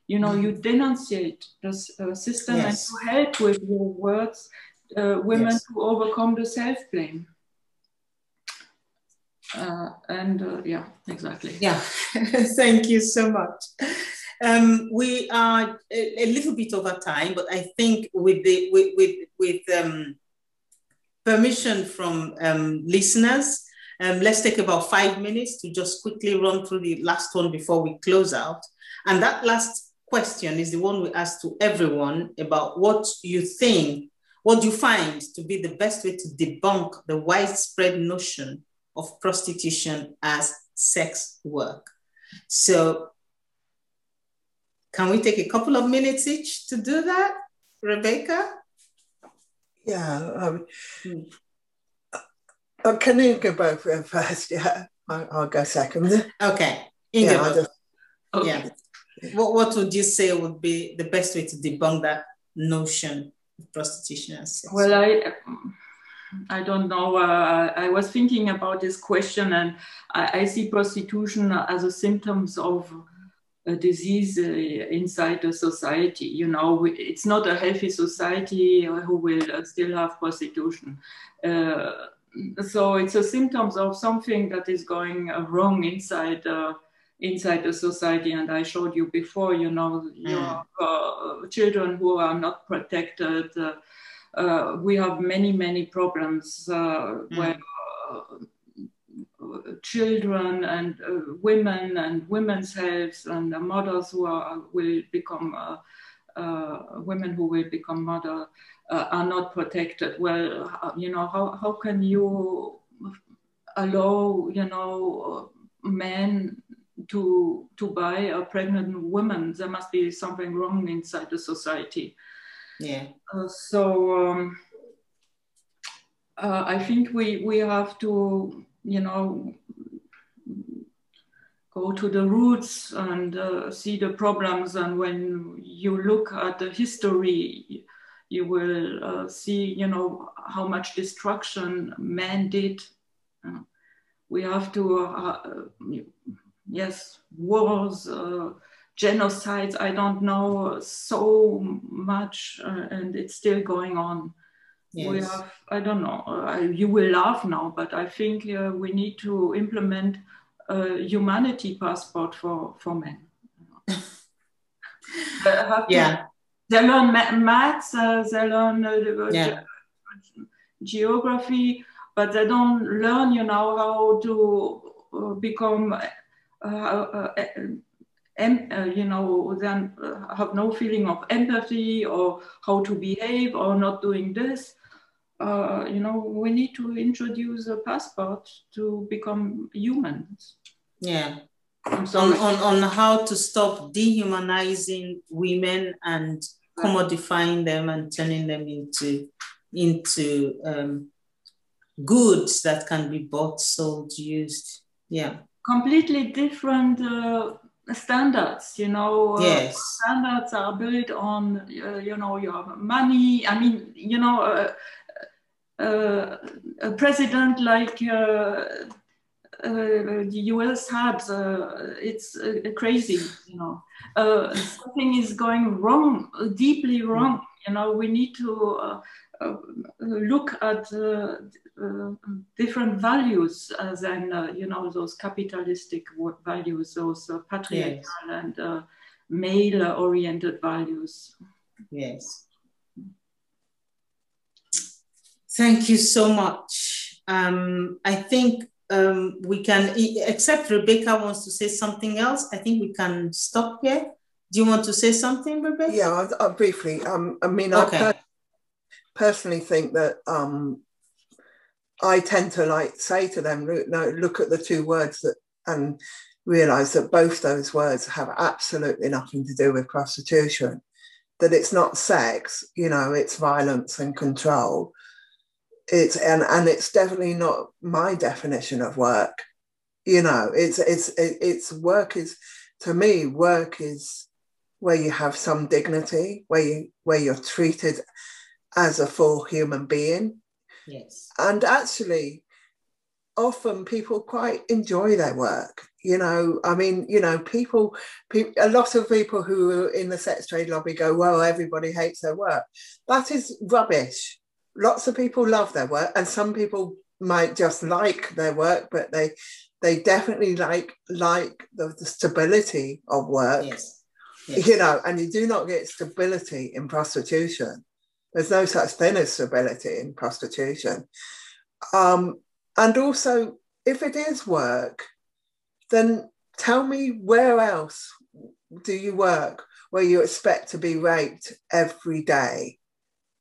You know, you denunciate the uh, system yes. and to help with your words uh, women yes. to overcome the self blame. Uh, and uh, yeah, exactly. Yeah, thank you so much. Um, we are a, a, little bit over time, but I think with the with with, with um, permission from um, listeners, um, let's take about five minutes to just quickly run through the last one before we close out. And that last question is the one we ask to everyone about what you think what you find to be the best way to debunk the widespread notion of prostitution as sex work? So, can we take a couple of minutes each to do that, Rebecca? Yeah. Um, hmm. uh, can you go both first? Yeah, I, will go second. Okay. Ingeborg. Yeah, just, okay. yeah. What, what would you say would be the best way to debunk that notion of prostitution as sex? well i i don't know uh, i was thinking about this question and I, I, see prostitution as a symptoms of a disease uh, inside the society you know it's not a healthy society who will uh, still have prostitution uh, so it's a symptoms of something that is going wrong inside uh, inside the society. And I showed you before, you know, mm. your uh, children who are not protected. Uh, uh, we have many, many problems uh, mm. where uh, children and uh, women and women's health and mothers who are, will become women who will become mother are not protected. Well, you know, how, how can you allow, you know, men to to buy a pregnant woman there must be something wrong inside the society yeah. Uh, so um, uh, i think we we have to you know go to the roots and uh, see the problems. And when you look at the history you will uh, see you know how much destruction man did. Uh, we have to uh, yes, wars, uh, genocides. I don't know so much, uh, and it's still going on. Yes. We have, I don't know, uh, you will laugh now, but I think uh, we need to implement a humanity passport for, for men. yeah. They learn maths, uh, they learn uh, yeah. geography, but they don't learn, you know, how to become uh, uh, uh, you know, then have no feeling of empathy or how to behave or not doing this. you know, we need to introduce a passport to become humans. Yeah. On, on, on how to stop dehumanizing women and commodifying them and turning them into into um, goods that can be bought, sold, used. Yeah completely different uh, standards you know uh, yes. standards are built on uh, you know your money. I mean you know uh, uh a president like uh, the us had it's crazy you know. Something is going wrong deeply wrong you know. We need to look at uh, different values uh, than uh, you know those capitalistic values, those patriarchal yes. and male-oriented values. Yes. Thank you so much. Um, I think um, we can, except Rebecca wants to say something else, I think we can stop here. Do you want to say something, Rebecca? Yeah, I'll, I'll briefly. Um, I mean, okay. I per- personally think that um, I tend to like say to them, no, look at the two words that and realize that both those words have absolutely nothing to do with prostitution. That it's not sex, you know, it's violence and control. It's and and it's definitely not my definition of work. You know, it's it's it's work is to me work is where you have some dignity, where you where you're treated as a full human being Yes. And actually, often people quite enjoy their work. You know, I mean, you know, people, people, a lot of people who are in the sex trade lobby go, well, everybody hates their work. That is rubbish. Lots of people love their work, and some people might just like their work, but they they definitely like like the, the stability of work. Yes. yes. You know, and you do not get stability in prostitution. There's no such thing as stability in prostitution. Um, and also, if it is work, then tell me where else do you work where you expect to be raped every day?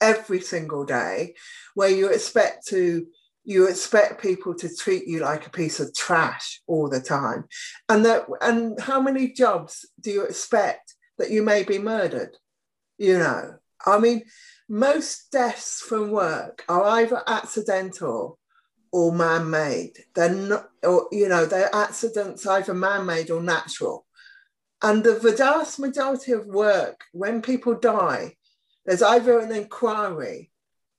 every single day where you expect to you expect people to treat you like a piece of trash all the time and that and how many jobs do you expect that you may be murdered you know i mean most deaths from work are either accidental or man-made they're not or you know they're accidents either man-made or natural and the vast majority of work when people die there's either an inquiry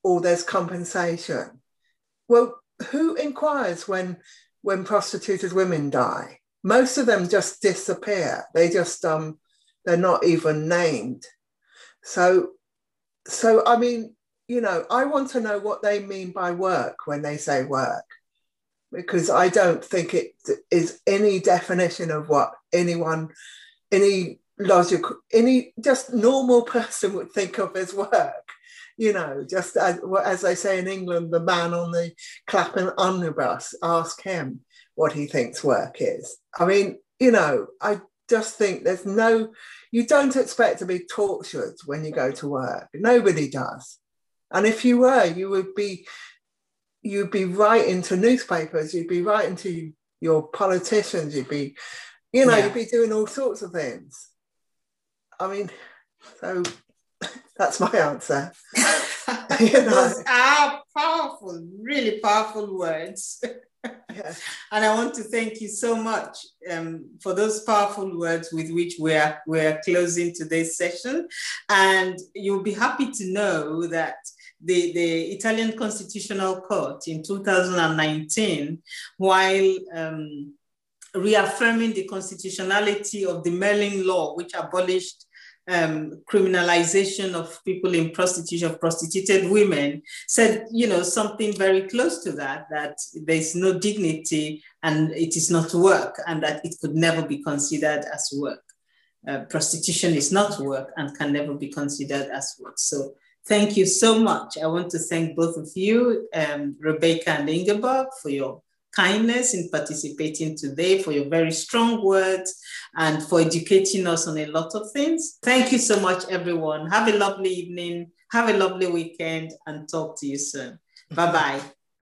or there's compensation well, who inquires when when prostituted women die? Most of them just disappear. They just um they're not even named. So so I mean, you know, I want to know what they mean by work when they say work. Because I don't think it is any definition of what anyone, any logical, any just normal person would think of as work you know, just as, as they say in England, the man on the Clapham omnibus, ask him what he thinks work is. I mean, you know, I just think there's no, you don't expect to be tortured when you go to work. Nobody does. And if you were, you would be, you'd be writing to newspapers, you'd be writing to your politicians, you'd be, you know, yeah. you'd be doing all sorts of things. I mean, so that's my answer. you know? Those are powerful, really powerful words. And I want to thank you so much um, for those powerful words with which we're, we're closing today's session. And you'll be happy to know that the, the Italian Constitutional Court in 2019, while um, reaffirming the constitutionality of the Merlin Law, which abolished um, criminalization of people in prostitution, of prostituted women, said, you know, something very close to that, that there's no dignity and it is not work and that it could never be considered as work. Uh, prostitution is not work and can never be considered as work. So thank you so much. I want to thank both of you, um, Rebecca and Ingeborg, for your kindness in participating today, for your very strong words, and for educating us on a lot of things. Thank you so much, everyone. Have a lovely evening, have a lovely weekend, and talk to you soon. Bye bye.